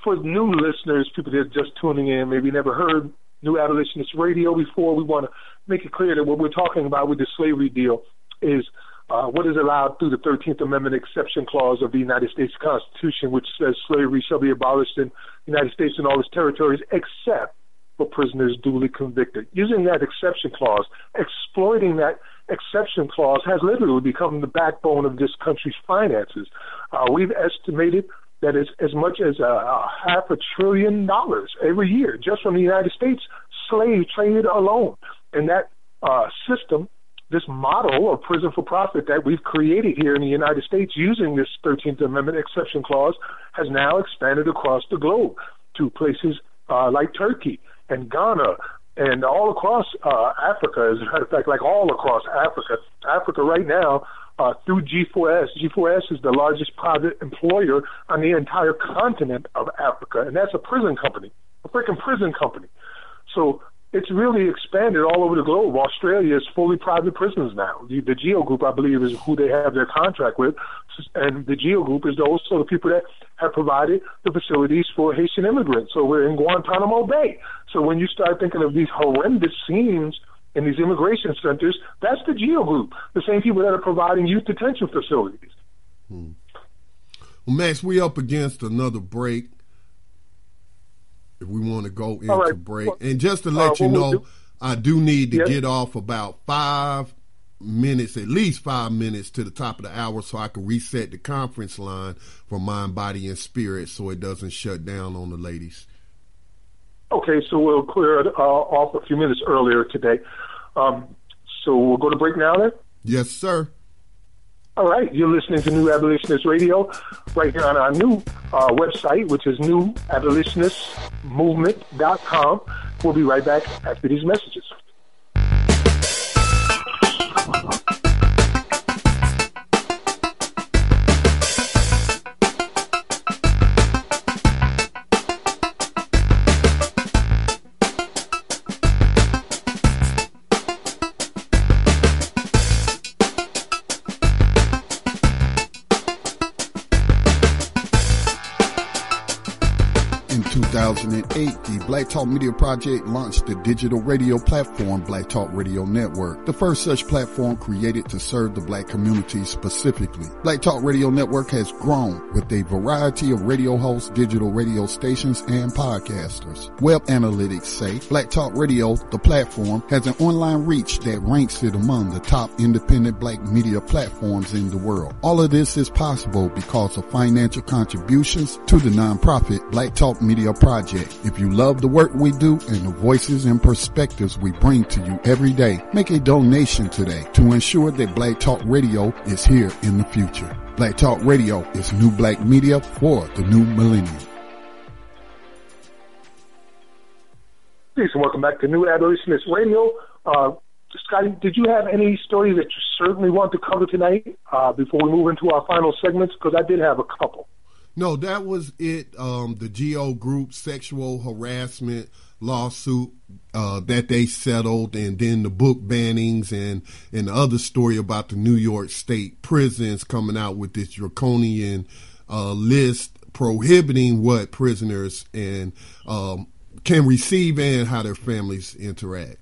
For new listeners, people that are just tuning in, maybe never heard New Abolitionist Radio before, we want to make it clear that what we're talking about with the slavery deal is uh, what is allowed through the 13th Amendment exception clause of the United States Constitution, which says slavery shall be abolished in the United States and all its territories except for prisoners duly convicted. Using that exception clause, exploiting that exception clause has literally become the backbone of this country's finances. Uh, we've estimated that is as much as a, a half a trillion dollars every year just from the United States slave trade alone. And that uh, system, this model of prison for profit that we've created here in the United States using this 13th Amendment exception clause has now expanded across the globe to places uh, like Turkey and Ghana and all across uh, Africa. As a matter of fact, like all across Africa. Africa right now, uh, through G4S. G4S is the largest private employer on the entire continent of Africa, and that's a prison company, a freaking prison company. So it's really expanded all over the globe. Australia is fully private prisons now. The, the Geo Group, I believe, is who they have their contract with, and the Geo Group is also the people that have provided the facilities for Haitian immigrants. So we're in Guantanamo Bay. So when you start thinking of these horrendous scenes in these immigration centers, that's the GEO group, the same people that are providing youth detention facilities. Hmm. Well, Max, we're up against another break. If we want to go into right. break, and just to let uh, you know, do? I do need to yes. get off about five minutes, at least five minutes to the top of the hour, so I can reset the conference line for mind, body, and spirit, so it doesn't shut down on the ladies. Okay, so we'll clear it uh, off a few minutes earlier today. Um, so we'll go to break now then? Yes, sir. All right, you're listening to New Abolitionist Radio right here on our new uh, website, which is newabolitionistmovement.com. We'll be right back after these messages. 2008, the Black Talk Media Project launched the digital radio platform Black Talk Radio Network, the first such platform created to serve the black community specifically. Black Talk Radio Network has grown with a variety of radio hosts, digital radio stations, and podcasters. Web analytics say Black Talk Radio, the platform, has an online reach that ranks it among the top independent black media platforms in the world. All of this is possible because of financial contributions to the nonprofit Black Talk Media Project. If you love the work we do and the voices and perspectives we bring to you every day, make a donation today to ensure that Black Talk Radio is here in the future. Black Talk Radio is new black media for the new millennium. Peace welcome back to New Abolitionist Radio. Uh, Scotty, did you have any stories that you certainly want to cover tonight uh, before we move into our final segments? Because I did have a couple. No, that was it. Um, the Geo Group sexual harassment lawsuit uh, that they settled, and then the book bannings and and the other story about the New York State prisons coming out with this draconian uh, list prohibiting what prisoners and um, can receive and how their families interact.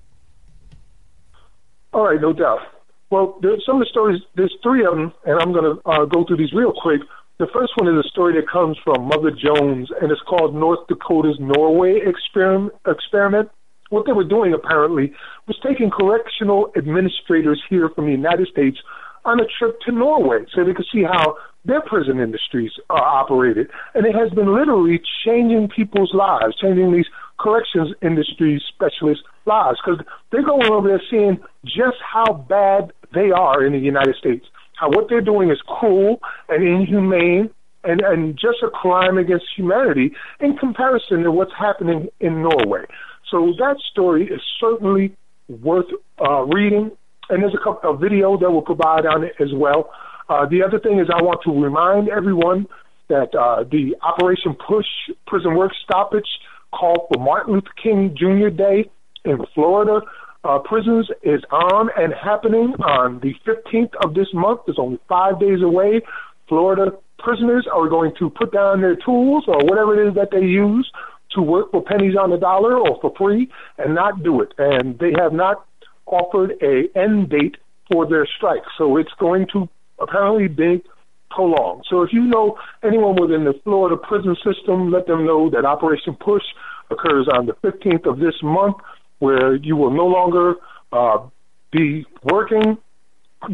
All right, no doubt. Well, there's some of the stories. There's three of them, and I'm going to uh, go through these real quick. The first one is a story that comes from Mother Jones, and it's called North Dakota's Norway experiment. What they were doing, apparently, was taking correctional administrators here from the United States on a trip to Norway so they could see how their prison industries are operated. And it has been literally changing people's lives, changing these corrections industry specialists' lives, because they're going over there seeing just how bad they are in the United States how what they're doing is cruel and inhumane and, and just a crime against humanity in comparison to what's happening in Norway. So that story is certainly worth uh, reading, and there's a, couple, a video that we'll provide on it as well. Uh, the other thing is I want to remind everyone that uh, the Operation Push prison work stoppage called for Martin Luther King Jr. Day in Florida uh, prisons is on and happening on the 15th of this month. It's only five days away. Florida prisoners are going to put down their tools or whatever it is that they use to work for pennies on the dollar or for free and not do it. And they have not offered a end date for their strike. So it's going to apparently be prolonged. So if you know anyone within the Florida prison system, let them know that Operation Push occurs on the 15th of this month where you will no longer uh, be working,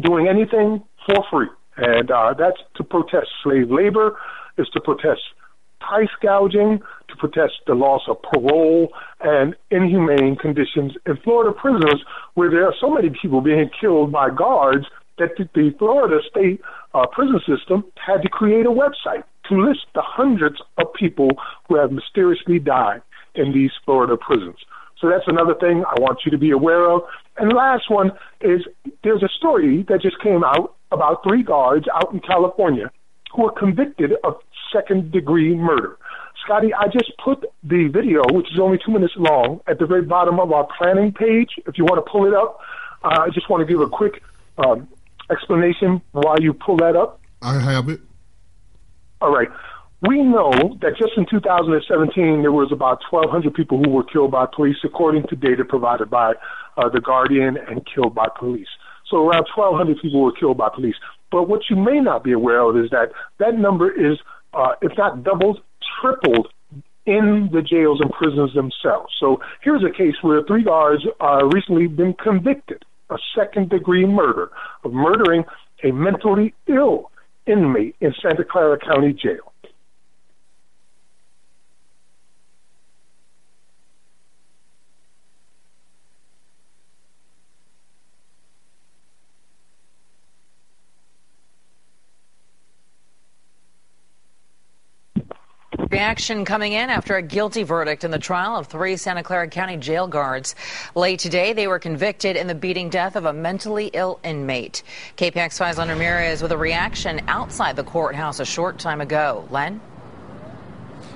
doing anything for free. And uh, that's to protest slave labor is to protest price gouging, to protest the loss of parole and inhumane conditions in Florida prisons where there are so many people being killed by guards that the Florida state uh, prison system had to create a website to list the hundreds of people who have mysteriously died in these Florida prisons. So that's another thing I want you to be aware of. And the last one is there's a story that just came out about three guards out in California who were convicted of second degree murder. Scotty, I just put the video, which is only two minutes long, at the very bottom of our planning page. If you want to pull it up, uh, I just want to give a quick um, explanation why you pull that up. I have it. All right. We know that just in 2017, there was about 1,200 people who were killed by police, according to data provided by uh, The Guardian and killed by police. So around 1,200 people were killed by police. But what you may not be aware of is that that number is, uh, if not doubled, tripled in the jails and prisons themselves. So here's a case where three guards uh, recently been convicted of second degree murder, of murdering a mentally ill inmate in Santa Clara County Jail. Reaction coming in after a guilty verdict in the trial of three Santa Clara County jail guards. Late today, they were convicted in the beating death of a mentally ill inmate. KPIX 5's Len Ramirez with a reaction outside the courthouse a short time ago. Len?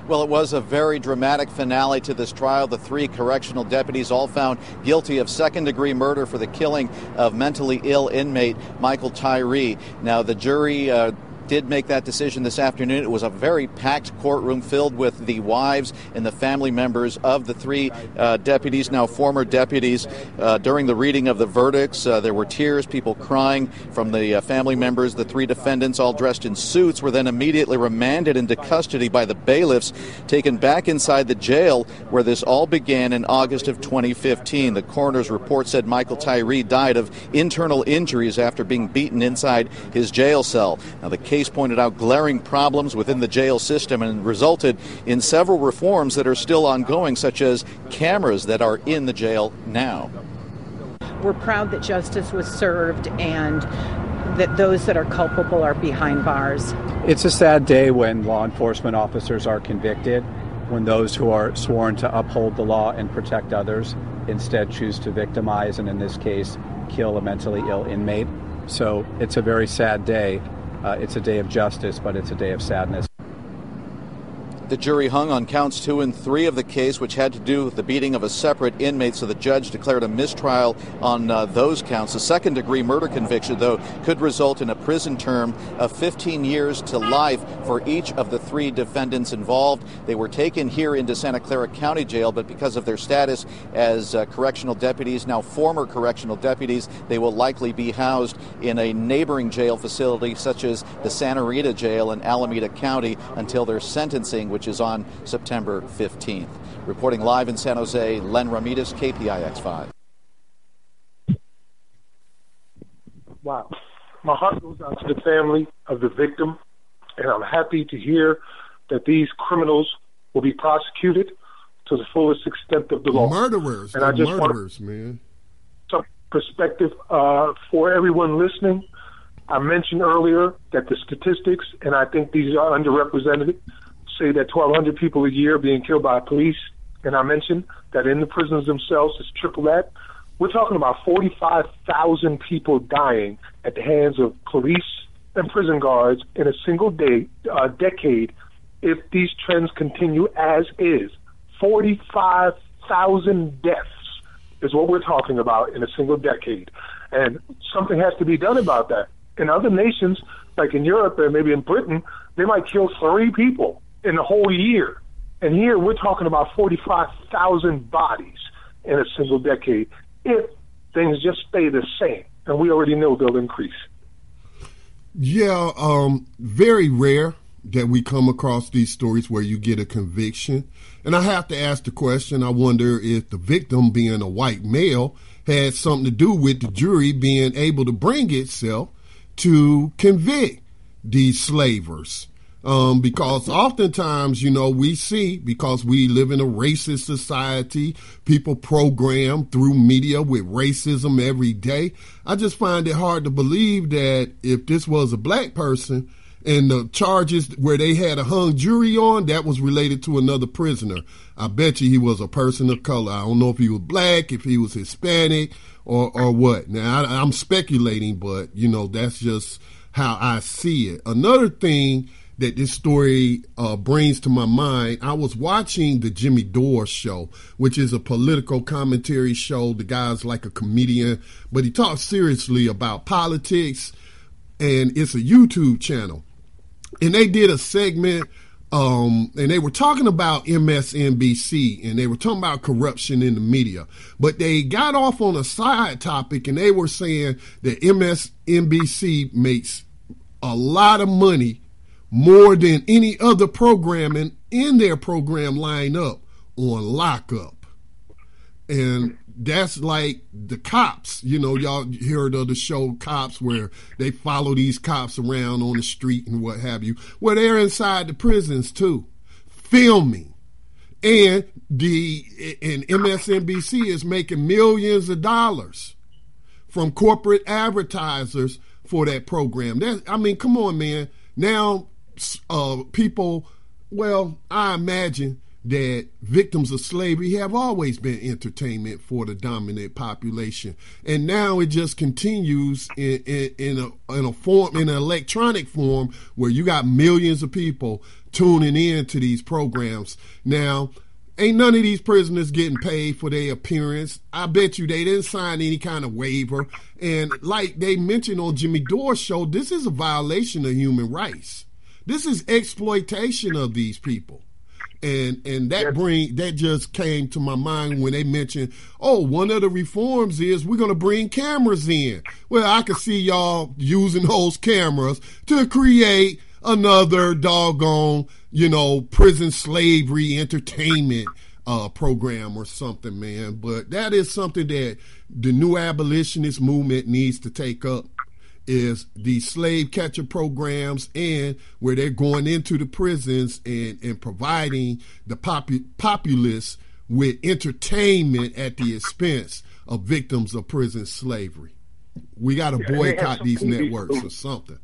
Well, it was a very dramatic finale to this trial. The three correctional deputies all found guilty of second degree murder for the killing of mentally ill inmate Michael Tyree. Now, the jury uh, did make that decision this afternoon. It was a very packed courtroom filled with the wives and the family members of the three uh, deputies, now former deputies. Uh, during the reading of the verdicts, uh, there were tears, people crying from the uh, family members. The three defendants, all dressed in suits, were then immediately remanded into custody by the bailiffs, taken back inside the jail where this all began in August of 2015. The coroner's report said Michael Tyree died of internal injuries after being beaten inside his jail cell. Now, the case case pointed out glaring problems within the jail system and resulted in several reforms that are still ongoing, such as cameras that are in the jail now. We're proud that justice was served and that those that are culpable are behind bars. It's a sad day when law enforcement officers are convicted, when those who are sworn to uphold the law and protect others instead choose to victimize and, in this case, kill a mentally ill inmate. So it's a very sad day. Uh, it's a day of justice, but it's a day of sadness. The jury hung on counts two and three of the case, which had to do with the beating of a separate inmate, so the judge declared a mistrial on uh, those counts. A second degree murder conviction, though, could result in a prison term of 15 years to life for each of the three defendants involved. They were taken here into Santa Clara County Jail, but because of their status as uh, correctional deputies, now former correctional deputies, they will likely be housed in a neighboring jail facility, such as the Santa Rita Jail in Alameda County, until their sentencing which is on September 15th. Reporting live in San Jose, Len Ramirez, KPIX 5. Wow. My heart goes out to the family of the victim, and I'm happy to hear that these criminals will be prosecuted to the fullest extent of the law. Murderers. And I just murderers, want man. Some perspective uh, for everyone listening. I mentioned earlier that the statistics, and I think these are underrepresented, say that 1,200 people a year being killed by police, and I mentioned that in the prisons themselves it's triple that. We're talking about 45,000 people dying at the hands of police and prison guards in a single day, uh, decade, if these trends continue as is. 45,000 deaths is what we're talking about in a single decade. And something has to be done about that. In other nations, like in Europe and maybe in Britain, they might kill three people in a whole year. And here we're talking about 45,000 bodies in a single decade if things just stay the same. And we already know they'll increase. Yeah, um, very rare that we come across these stories where you get a conviction. And I have to ask the question I wonder if the victim, being a white male, had something to do with the jury being able to bring itself to convict these slavers. Um, because oftentimes, you know, we see because we live in a racist society, people program through media with racism every day. I just find it hard to believe that if this was a black person and the charges where they had a hung jury on, that was related to another prisoner. I bet you he was a person of color. I don't know if he was black, if he was Hispanic, or or what. Now I, I'm speculating, but you know that's just how I see it. Another thing that this story uh, brings to my mind. I was watching the Jimmy Dore show, which is a political commentary show. The guy's like a comedian, but he talks seriously about politics, and it's a YouTube channel. And they did a segment, um, and they were talking about MSNBC, and they were talking about corruption in the media. But they got off on a side topic, and they were saying that MSNBC makes a lot of money more than any other programming in their program line up on lockup. And that's like the cops. You know, y'all heard of the show Cops where they follow these cops around on the street and what have you. Well, they're inside the prisons too, filming. And the and MSNBC is making millions of dollars from corporate advertisers for that program. That I mean, come on, man. Now uh, people, well, I imagine that victims of slavery have always been entertainment for the dominant population, and now it just continues in, in, in a in a form in an electronic form where you got millions of people tuning in to these programs now. Ain't none of these prisoners getting paid for their appearance. I bet you they didn't sign any kind of waiver. And like they mentioned on Jimmy Dore's show, this is a violation of human rights. This is exploitation of these people. And and that bring that just came to my mind when they mentioned, oh, one of the reforms is we're gonna bring cameras in. Well, I can see y'all using those cameras to create another doggone, you know, prison slavery entertainment uh, program or something, man. But that is something that the new abolitionist movement needs to take up is the slave catcher programs and where they're going into the prisons and, and providing the popu- populace with entertainment at the expense of victims of prison slavery. We got to boycott these networks or something.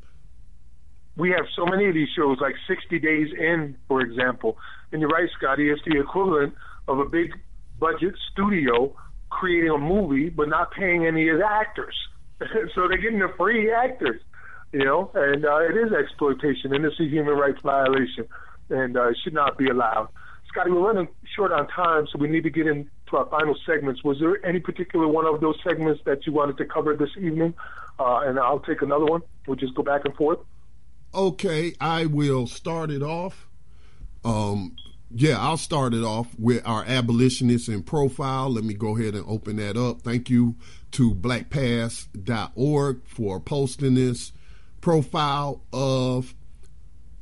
We have so many of these shows, like 60 Days In, for example. And you're right, Scotty, it's the equivalent of a big budget studio creating a movie but not paying any of the actors. so they're getting the free actors, you know, and uh, it is exploitation and it's a human rights violation, and uh, it should not be allowed. Scotty, we're running short on time, so we need to get into our final segments. Was there any particular one of those segments that you wanted to cover this evening? Uh, and I'll take another one. We'll just go back and forth. Okay, I will start it off. Um, yeah, I'll start it off with our abolitionists in profile. Let me go ahead and open that up. Thank you to blackpast.org for posting this profile of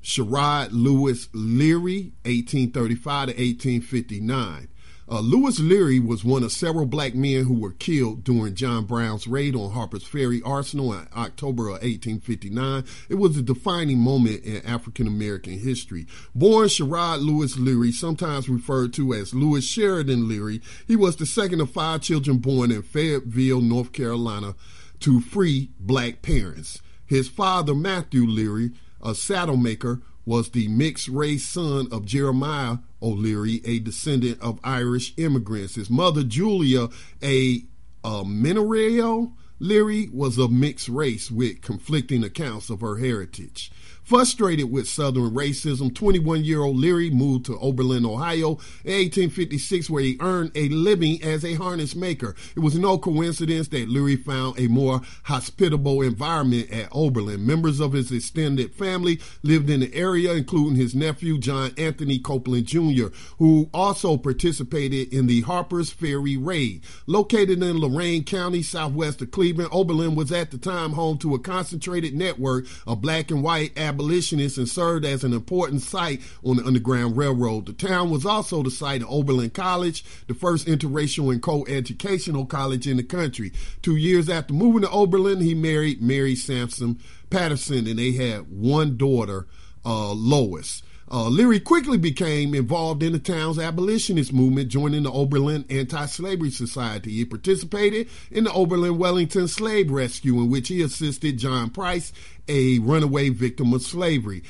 Sherrod Lewis Leary, 1835 to 1859. Uh, Lewis Leary was one of several black men who were killed during John Brown's raid on Harper's Ferry Arsenal in October of 1859. It was a defining moment in African American history. Born Sherrod Lewis Leary, sometimes referred to as Lewis Sheridan Leary, he was the second of five children born in Fayetteville, North Carolina, to free black parents. His father, Matthew Leary, a saddle maker, was the mixed race son of Jeremiah O'Leary, a descendant of Irish immigrants. His mother, Julia, a, a Minerio Leary, was of mixed race with conflicting accounts of her heritage. Frustrated with Southern racism, 21 year old Leary moved to Oberlin, Ohio in 1856, where he earned a living as a harness maker. It was no coincidence that Leary found a more hospitable environment at Oberlin. Members of his extended family lived in the area, including his nephew, John Anthony Copeland Jr., who also participated in the Harper's Ferry raid. Located in Lorain County, southwest of Cleveland, Oberlin was at the time home to a concentrated network of black and white abolitionists and served as an important site on the Underground Railroad. The town was also the site of Oberlin College, the first interracial and co-educational college in the country. Two years after moving to Oberlin, he married Mary Sampson Patterson, and they had one daughter, uh, Lois. Uh, Leary quickly became involved in the town's abolitionist movement, joining the Oberlin Anti-Slavery Society. He participated in the Oberlin Wellington slave rescue, in which he assisted John Price a runaway victim of slavery.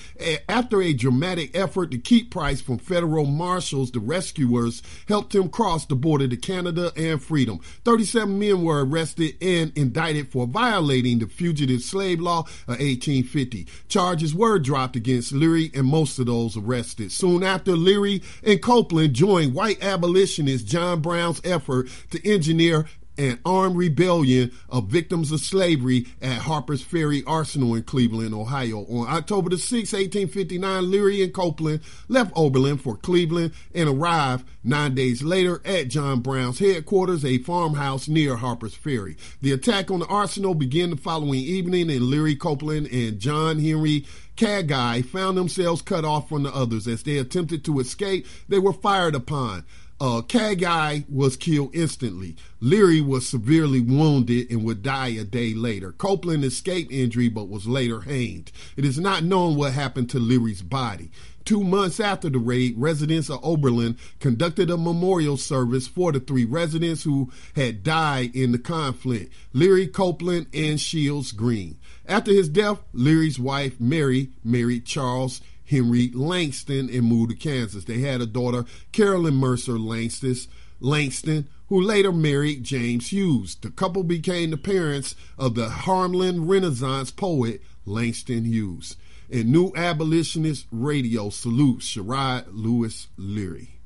After a dramatic effort to keep Price from federal marshals, the rescuers helped him cross the border to Canada and freedom. 37 men were arrested and indicted for violating the Fugitive Slave Law of 1850. Charges were dropped against Leary and most of those arrested. Soon after, Leary and Copeland joined white abolitionist John Brown's effort to engineer an armed rebellion of victims of slavery at Harper's Ferry Arsenal in Cleveland, Ohio. On October the 6th, 1859, Leary and Copeland left Oberlin for Cleveland and arrived nine days later at John Brown's headquarters, a farmhouse near Harper's Ferry. The attack on the arsenal began the following evening, and Leary, Copeland, and John Henry Kagi found themselves cut off from the others. As they attempted to escape, they were fired upon. Uh, Kagi was killed instantly. Leary was severely wounded and would die a day later. Copeland escaped injury but was later hanged. It is not known what happened to Leary's body. Two months after the raid, residents of Oberlin conducted a memorial service for the three residents who had died in the conflict Leary, Copeland, and Shields Green. After his death, Leary's wife, Mary, married Charles Henry Langston and moved to Kansas. They had a daughter, Carolyn Mercer Langston, Langston, who later married James Hughes. The couple became the parents of the Harlem Renaissance poet Langston Hughes. And New Abolitionist Radio salutes Sherrod Lewis Leary.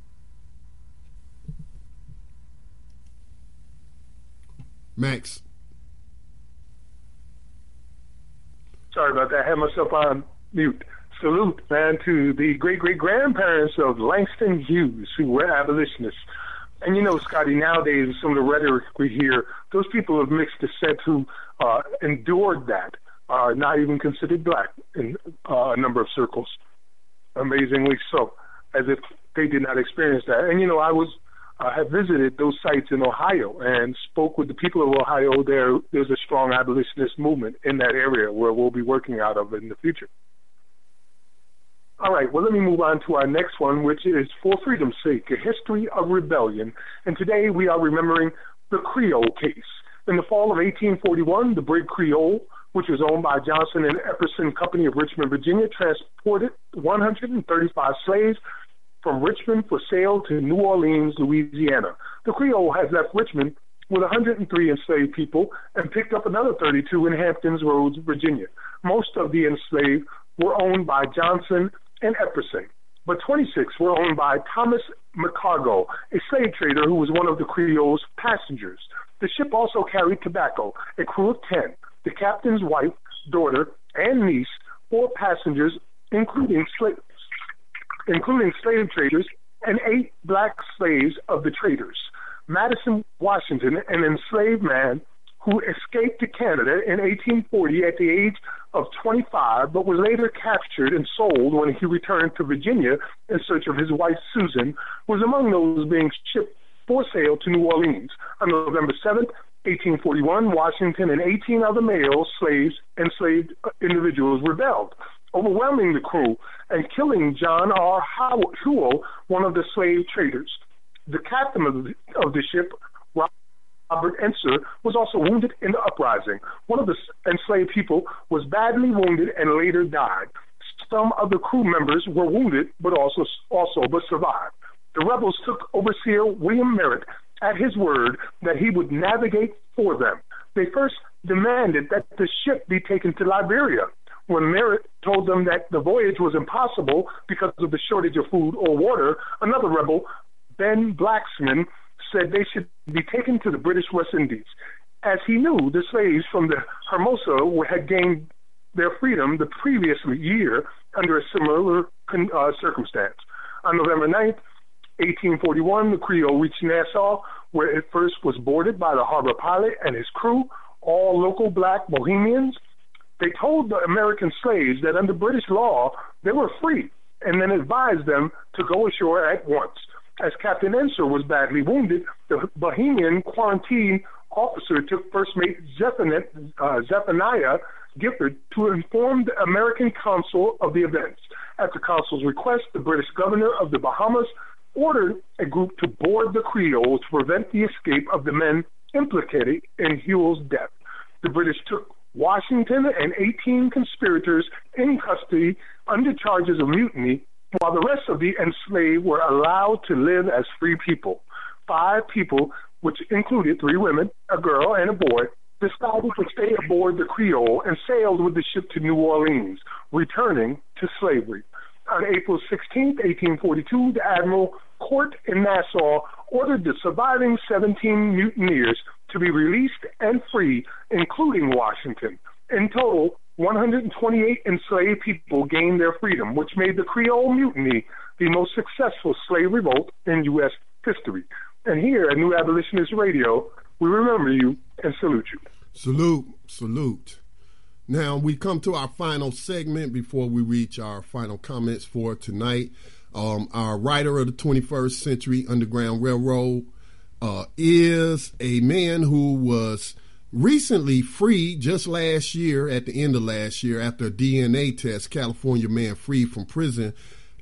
Max. Sorry about that. I had myself on mute salute, man, to the great great grandparents of Langston Hughes, who were abolitionists. And you know, Scotty, nowadays, some of the rhetoric we hear, those people of mixed descent who uh, endured that are not even considered black in uh, a number of circles. Amazingly so, as if they did not experience that. And you know, I was uh, have visited those sites in Ohio and spoke with the people of Ohio. There, there's a strong abolitionist movement in that area where we'll be working out of in the future. All right, well, let me move on to our next one, which is For Freedom's Sake, a history of rebellion. And today we are remembering the Creole case. In the fall of 1841, the brig Creole, which was owned by Johnson and Epperson Company of Richmond, Virginia, transported 135 slaves from Richmond for sale to New Orleans, Louisiana. The Creole had left Richmond with 103 enslaved people and picked up another 32 in Hamptons Roads, Virginia. Most of the enslaved were owned by Johnson and Epperson, but 26 were owned by Thomas McCargo, a slave trader who was one of the Creole's passengers. The ship also carried tobacco, a crew of 10, the captain's wife, daughter, and niece, four passengers, including, sla- including slave traders, and eight black slaves of the traders. Madison Washington, an enslaved man who escaped to Canada in 1840 at the age of 25, but was later captured and sold when he returned to Virginia in search of his wife Susan, was among those being shipped for sale to New Orleans. On November 7, 1841, Washington and 18 other male slaves, enslaved individuals rebelled, overwhelming the crew and killing John R. Howell, one of the slave traders. The captain of the, of the ship, Robert Ensor, was also wounded in the uprising. One of the enslaved people was badly wounded and later died. Some of the crew members were wounded, but also also but survived. The rebels took overseer William Merritt at his word that he would navigate for them. They first demanded that the ship be taken to Liberia. When Merritt told them that the voyage was impossible because of the shortage of food or water, another rebel, Ben Blacksmith, said they should be taken to the British West Indies, as he knew the slaves from the Hermosa had gained their freedom the previous year under a similar uh, circumstance. On November 9th, 1841, the Creole reached Nassau, where it first was boarded by the harbor pilot and his crew, all local black Bahamians. They told the American slaves that under British law they were free, and then advised them to go ashore at once. As Captain Ensor was badly wounded, the Bahamian quarantine officer took First Mate uh, Zephaniah Gifford to inform the American consul of the events. At the consul's request, the British governor of the Bahamas ordered a group to board the Creole to prevent the escape of the men implicated in Hewell's death. The British took Washington and 18 conspirators in custody under charges of mutiny, while the rest of the enslaved were allowed to live as free people. Five people, which included three women, a girl, and a boy, decided to stay aboard the Creole and sailed with the ship to New Orleans, returning to slavery. On April 16, 1842, the Admiral Court in Nassau ordered the surviving 17 mutineers to be released and free, including Washington. In total, 128 enslaved people gained their freedom, which made the Creole Mutiny the most successful slave revolt in U.S. history. And here at New Abolitionist Radio, we remember you and salute you. Salute, salute. Now we come to our final segment before we reach our final comments for tonight. Um, our writer of the 21st Century Underground Railroad uh, is a man who was recently freed just last year, at the end of last year, after a DNA test. California man freed from prison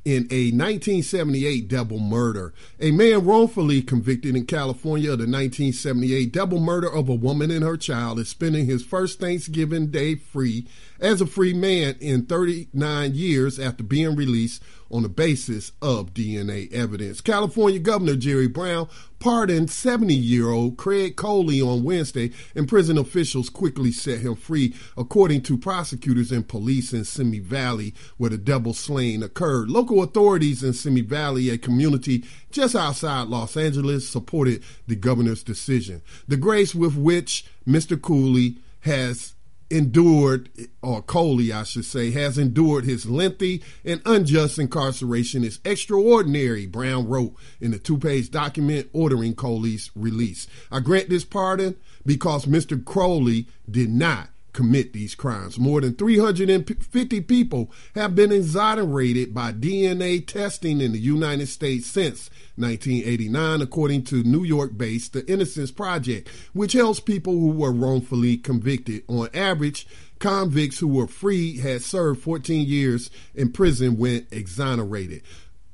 in a 1978 double murder. A man wrongfully convicted in California of the 1978 double murder of a woman and her child is spending his first Thanksgiving Day free as a free man in 39 years after being released on the basis of DNA evidence. California Governor Jerry Brown pardoned 70 year old Craig Coley on Wednesday, and prison officials quickly set him free, according to prosecutors and police in Simi Valley, where the double slaying occurred. Local authorities in Simi Valley, a community just outside Los Angeles, supported the governor's decision. The grace with which Mr. Cooley has endured, or Coley, I should say, has endured his lengthy and unjust incarceration is extraordinary, Brown wrote in the two page document ordering Coley's release. I grant this pardon because Mr. Crowley did not commit these crimes. More than 350 people have been exonerated by DNA testing in the United States since 1989, according to New York based The Innocence Project, which helps people who were wrongfully convicted. On average, convicts who were free had served 14 years in prison when exonerated.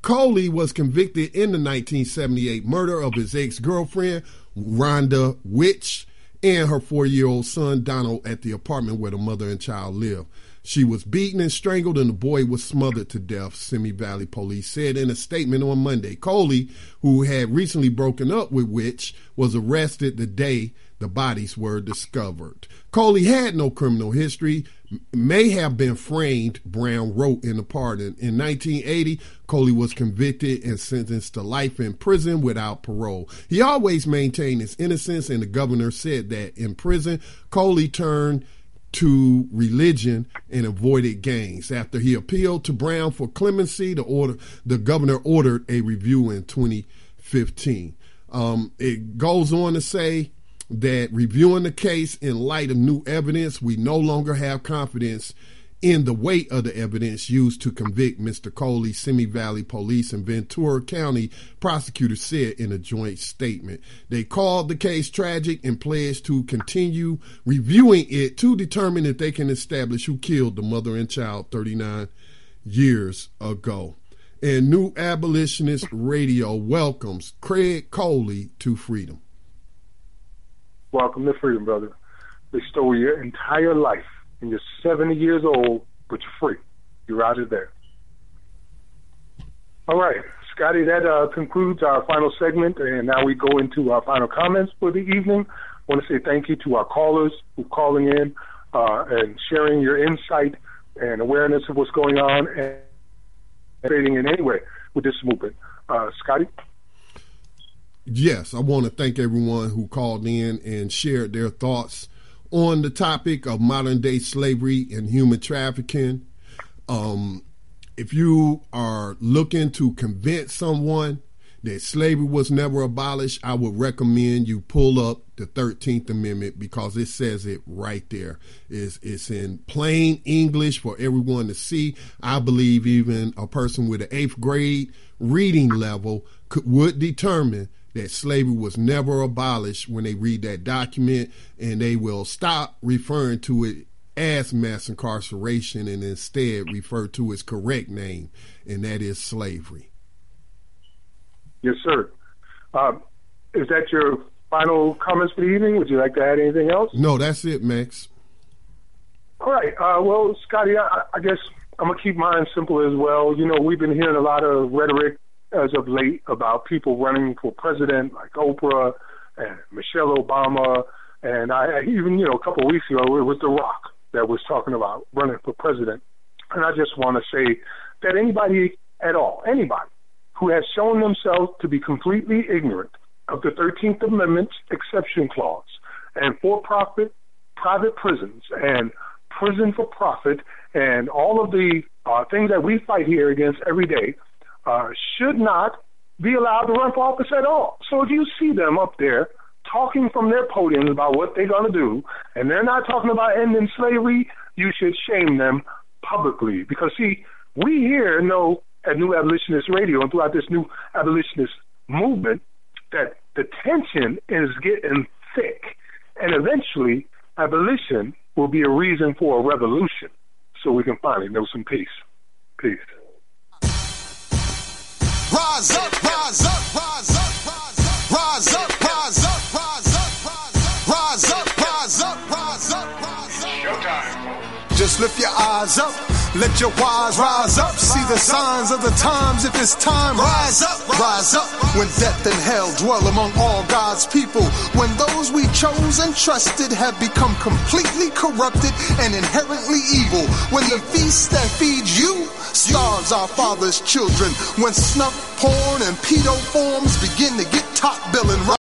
Coley was convicted in the 1978 murder of his ex girlfriend, Rhonda Wicht and her four year old son Donald at the apartment where the mother and child live. She was beaten and strangled, and the boy was smothered to death, Simi Valley police said in a statement on Monday. Coley, who had recently broken up with Wicht, was arrested the day the bodies were discovered. Coley had no criminal history, may have been framed, Brown wrote in the pardon. In 1980, Coley was convicted and sentenced to life in prison without parole. He always maintained his innocence, and the governor said that in prison, Coley turned to religion and avoided gangs. After he appealed to Brown for clemency, the order the governor ordered a review in 2015. Um, it goes on to say that reviewing the case in light of new evidence, we no longer have confidence in the weight of the evidence used to convict Mr. Coley, Simi Valley Police and Ventura County prosecutors said in a joint statement. They called the case tragic and pledged to continue reviewing it to determine if they can establish who killed the mother and child 39 years ago. And New Abolitionist Radio welcomes Craig Coley to freedom. Welcome to freedom, brother. They stole your entire life, and you're 70 years old, but you're free. You're out of there. All right, Scotty, that uh, concludes our final segment, and now we go into our final comments for the evening. I want to say thank you to our callers who are calling in uh, and sharing your insight and awareness of what's going on and trading in any way with this movement. Uh, Scotty? Yes, I want to thank everyone who called in and shared their thoughts on the topic of modern day slavery and human trafficking. Um, if you are looking to convince someone that slavery was never abolished, I would recommend you pull up the 13th Amendment because it says it right there. It's, it's in plain English for everyone to see. I believe even a person with an eighth grade reading level could, would determine that slavery was never abolished when they read that document and they will stop referring to it as mass incarceration and instead refer to its correct name, and that is slavery. Yes, sir. Um, is that your final comments for the evening? Would you like to add anything else? No, that's it, Max. All right. Uh, well, Scotty, I, I guess I'm gonna keep mine simple as well. You know, we've been hearing a lot of rhetoric as of late about people running for president, like Oprah and Michelle Obama, and I even you know a couple of weeks ago it was The Rock that was talking about running for president. And I just want to say that anybody at all, anybody who has shown themselves to be completely ignorant of the 13th Amendment's exception clause and for-profit private prisons and prison for profit and all of the uh, things that we fight here against every day uh, should not be allowed to run for office at all. So if you see them up there talking from their podiums about what they're going to do, and they're not talking about ending slavery, you should shame them publicly. Because, see, we here know at New Abolitionist Radio and throughout this new abolitionist movement that the tension is getting thick. And eventually, abolition will be a reason for a revolution so we can finally know some peace. Peace. Rise up, rise up, rise up, rise up, rise up, rise up, rise up, rise up, rise up, rise up. Showtime. Just lift your eyes up. Let your wise rise up. See the signs of the times if it's time. Rise up, rise up. When death and hell dwell among all God's people. When those we chose and trusted have become completely corrupted and inherently evil. When the feast that feeds you starves our father's children. When snuff, porn, and pedo forms begin to get top billing.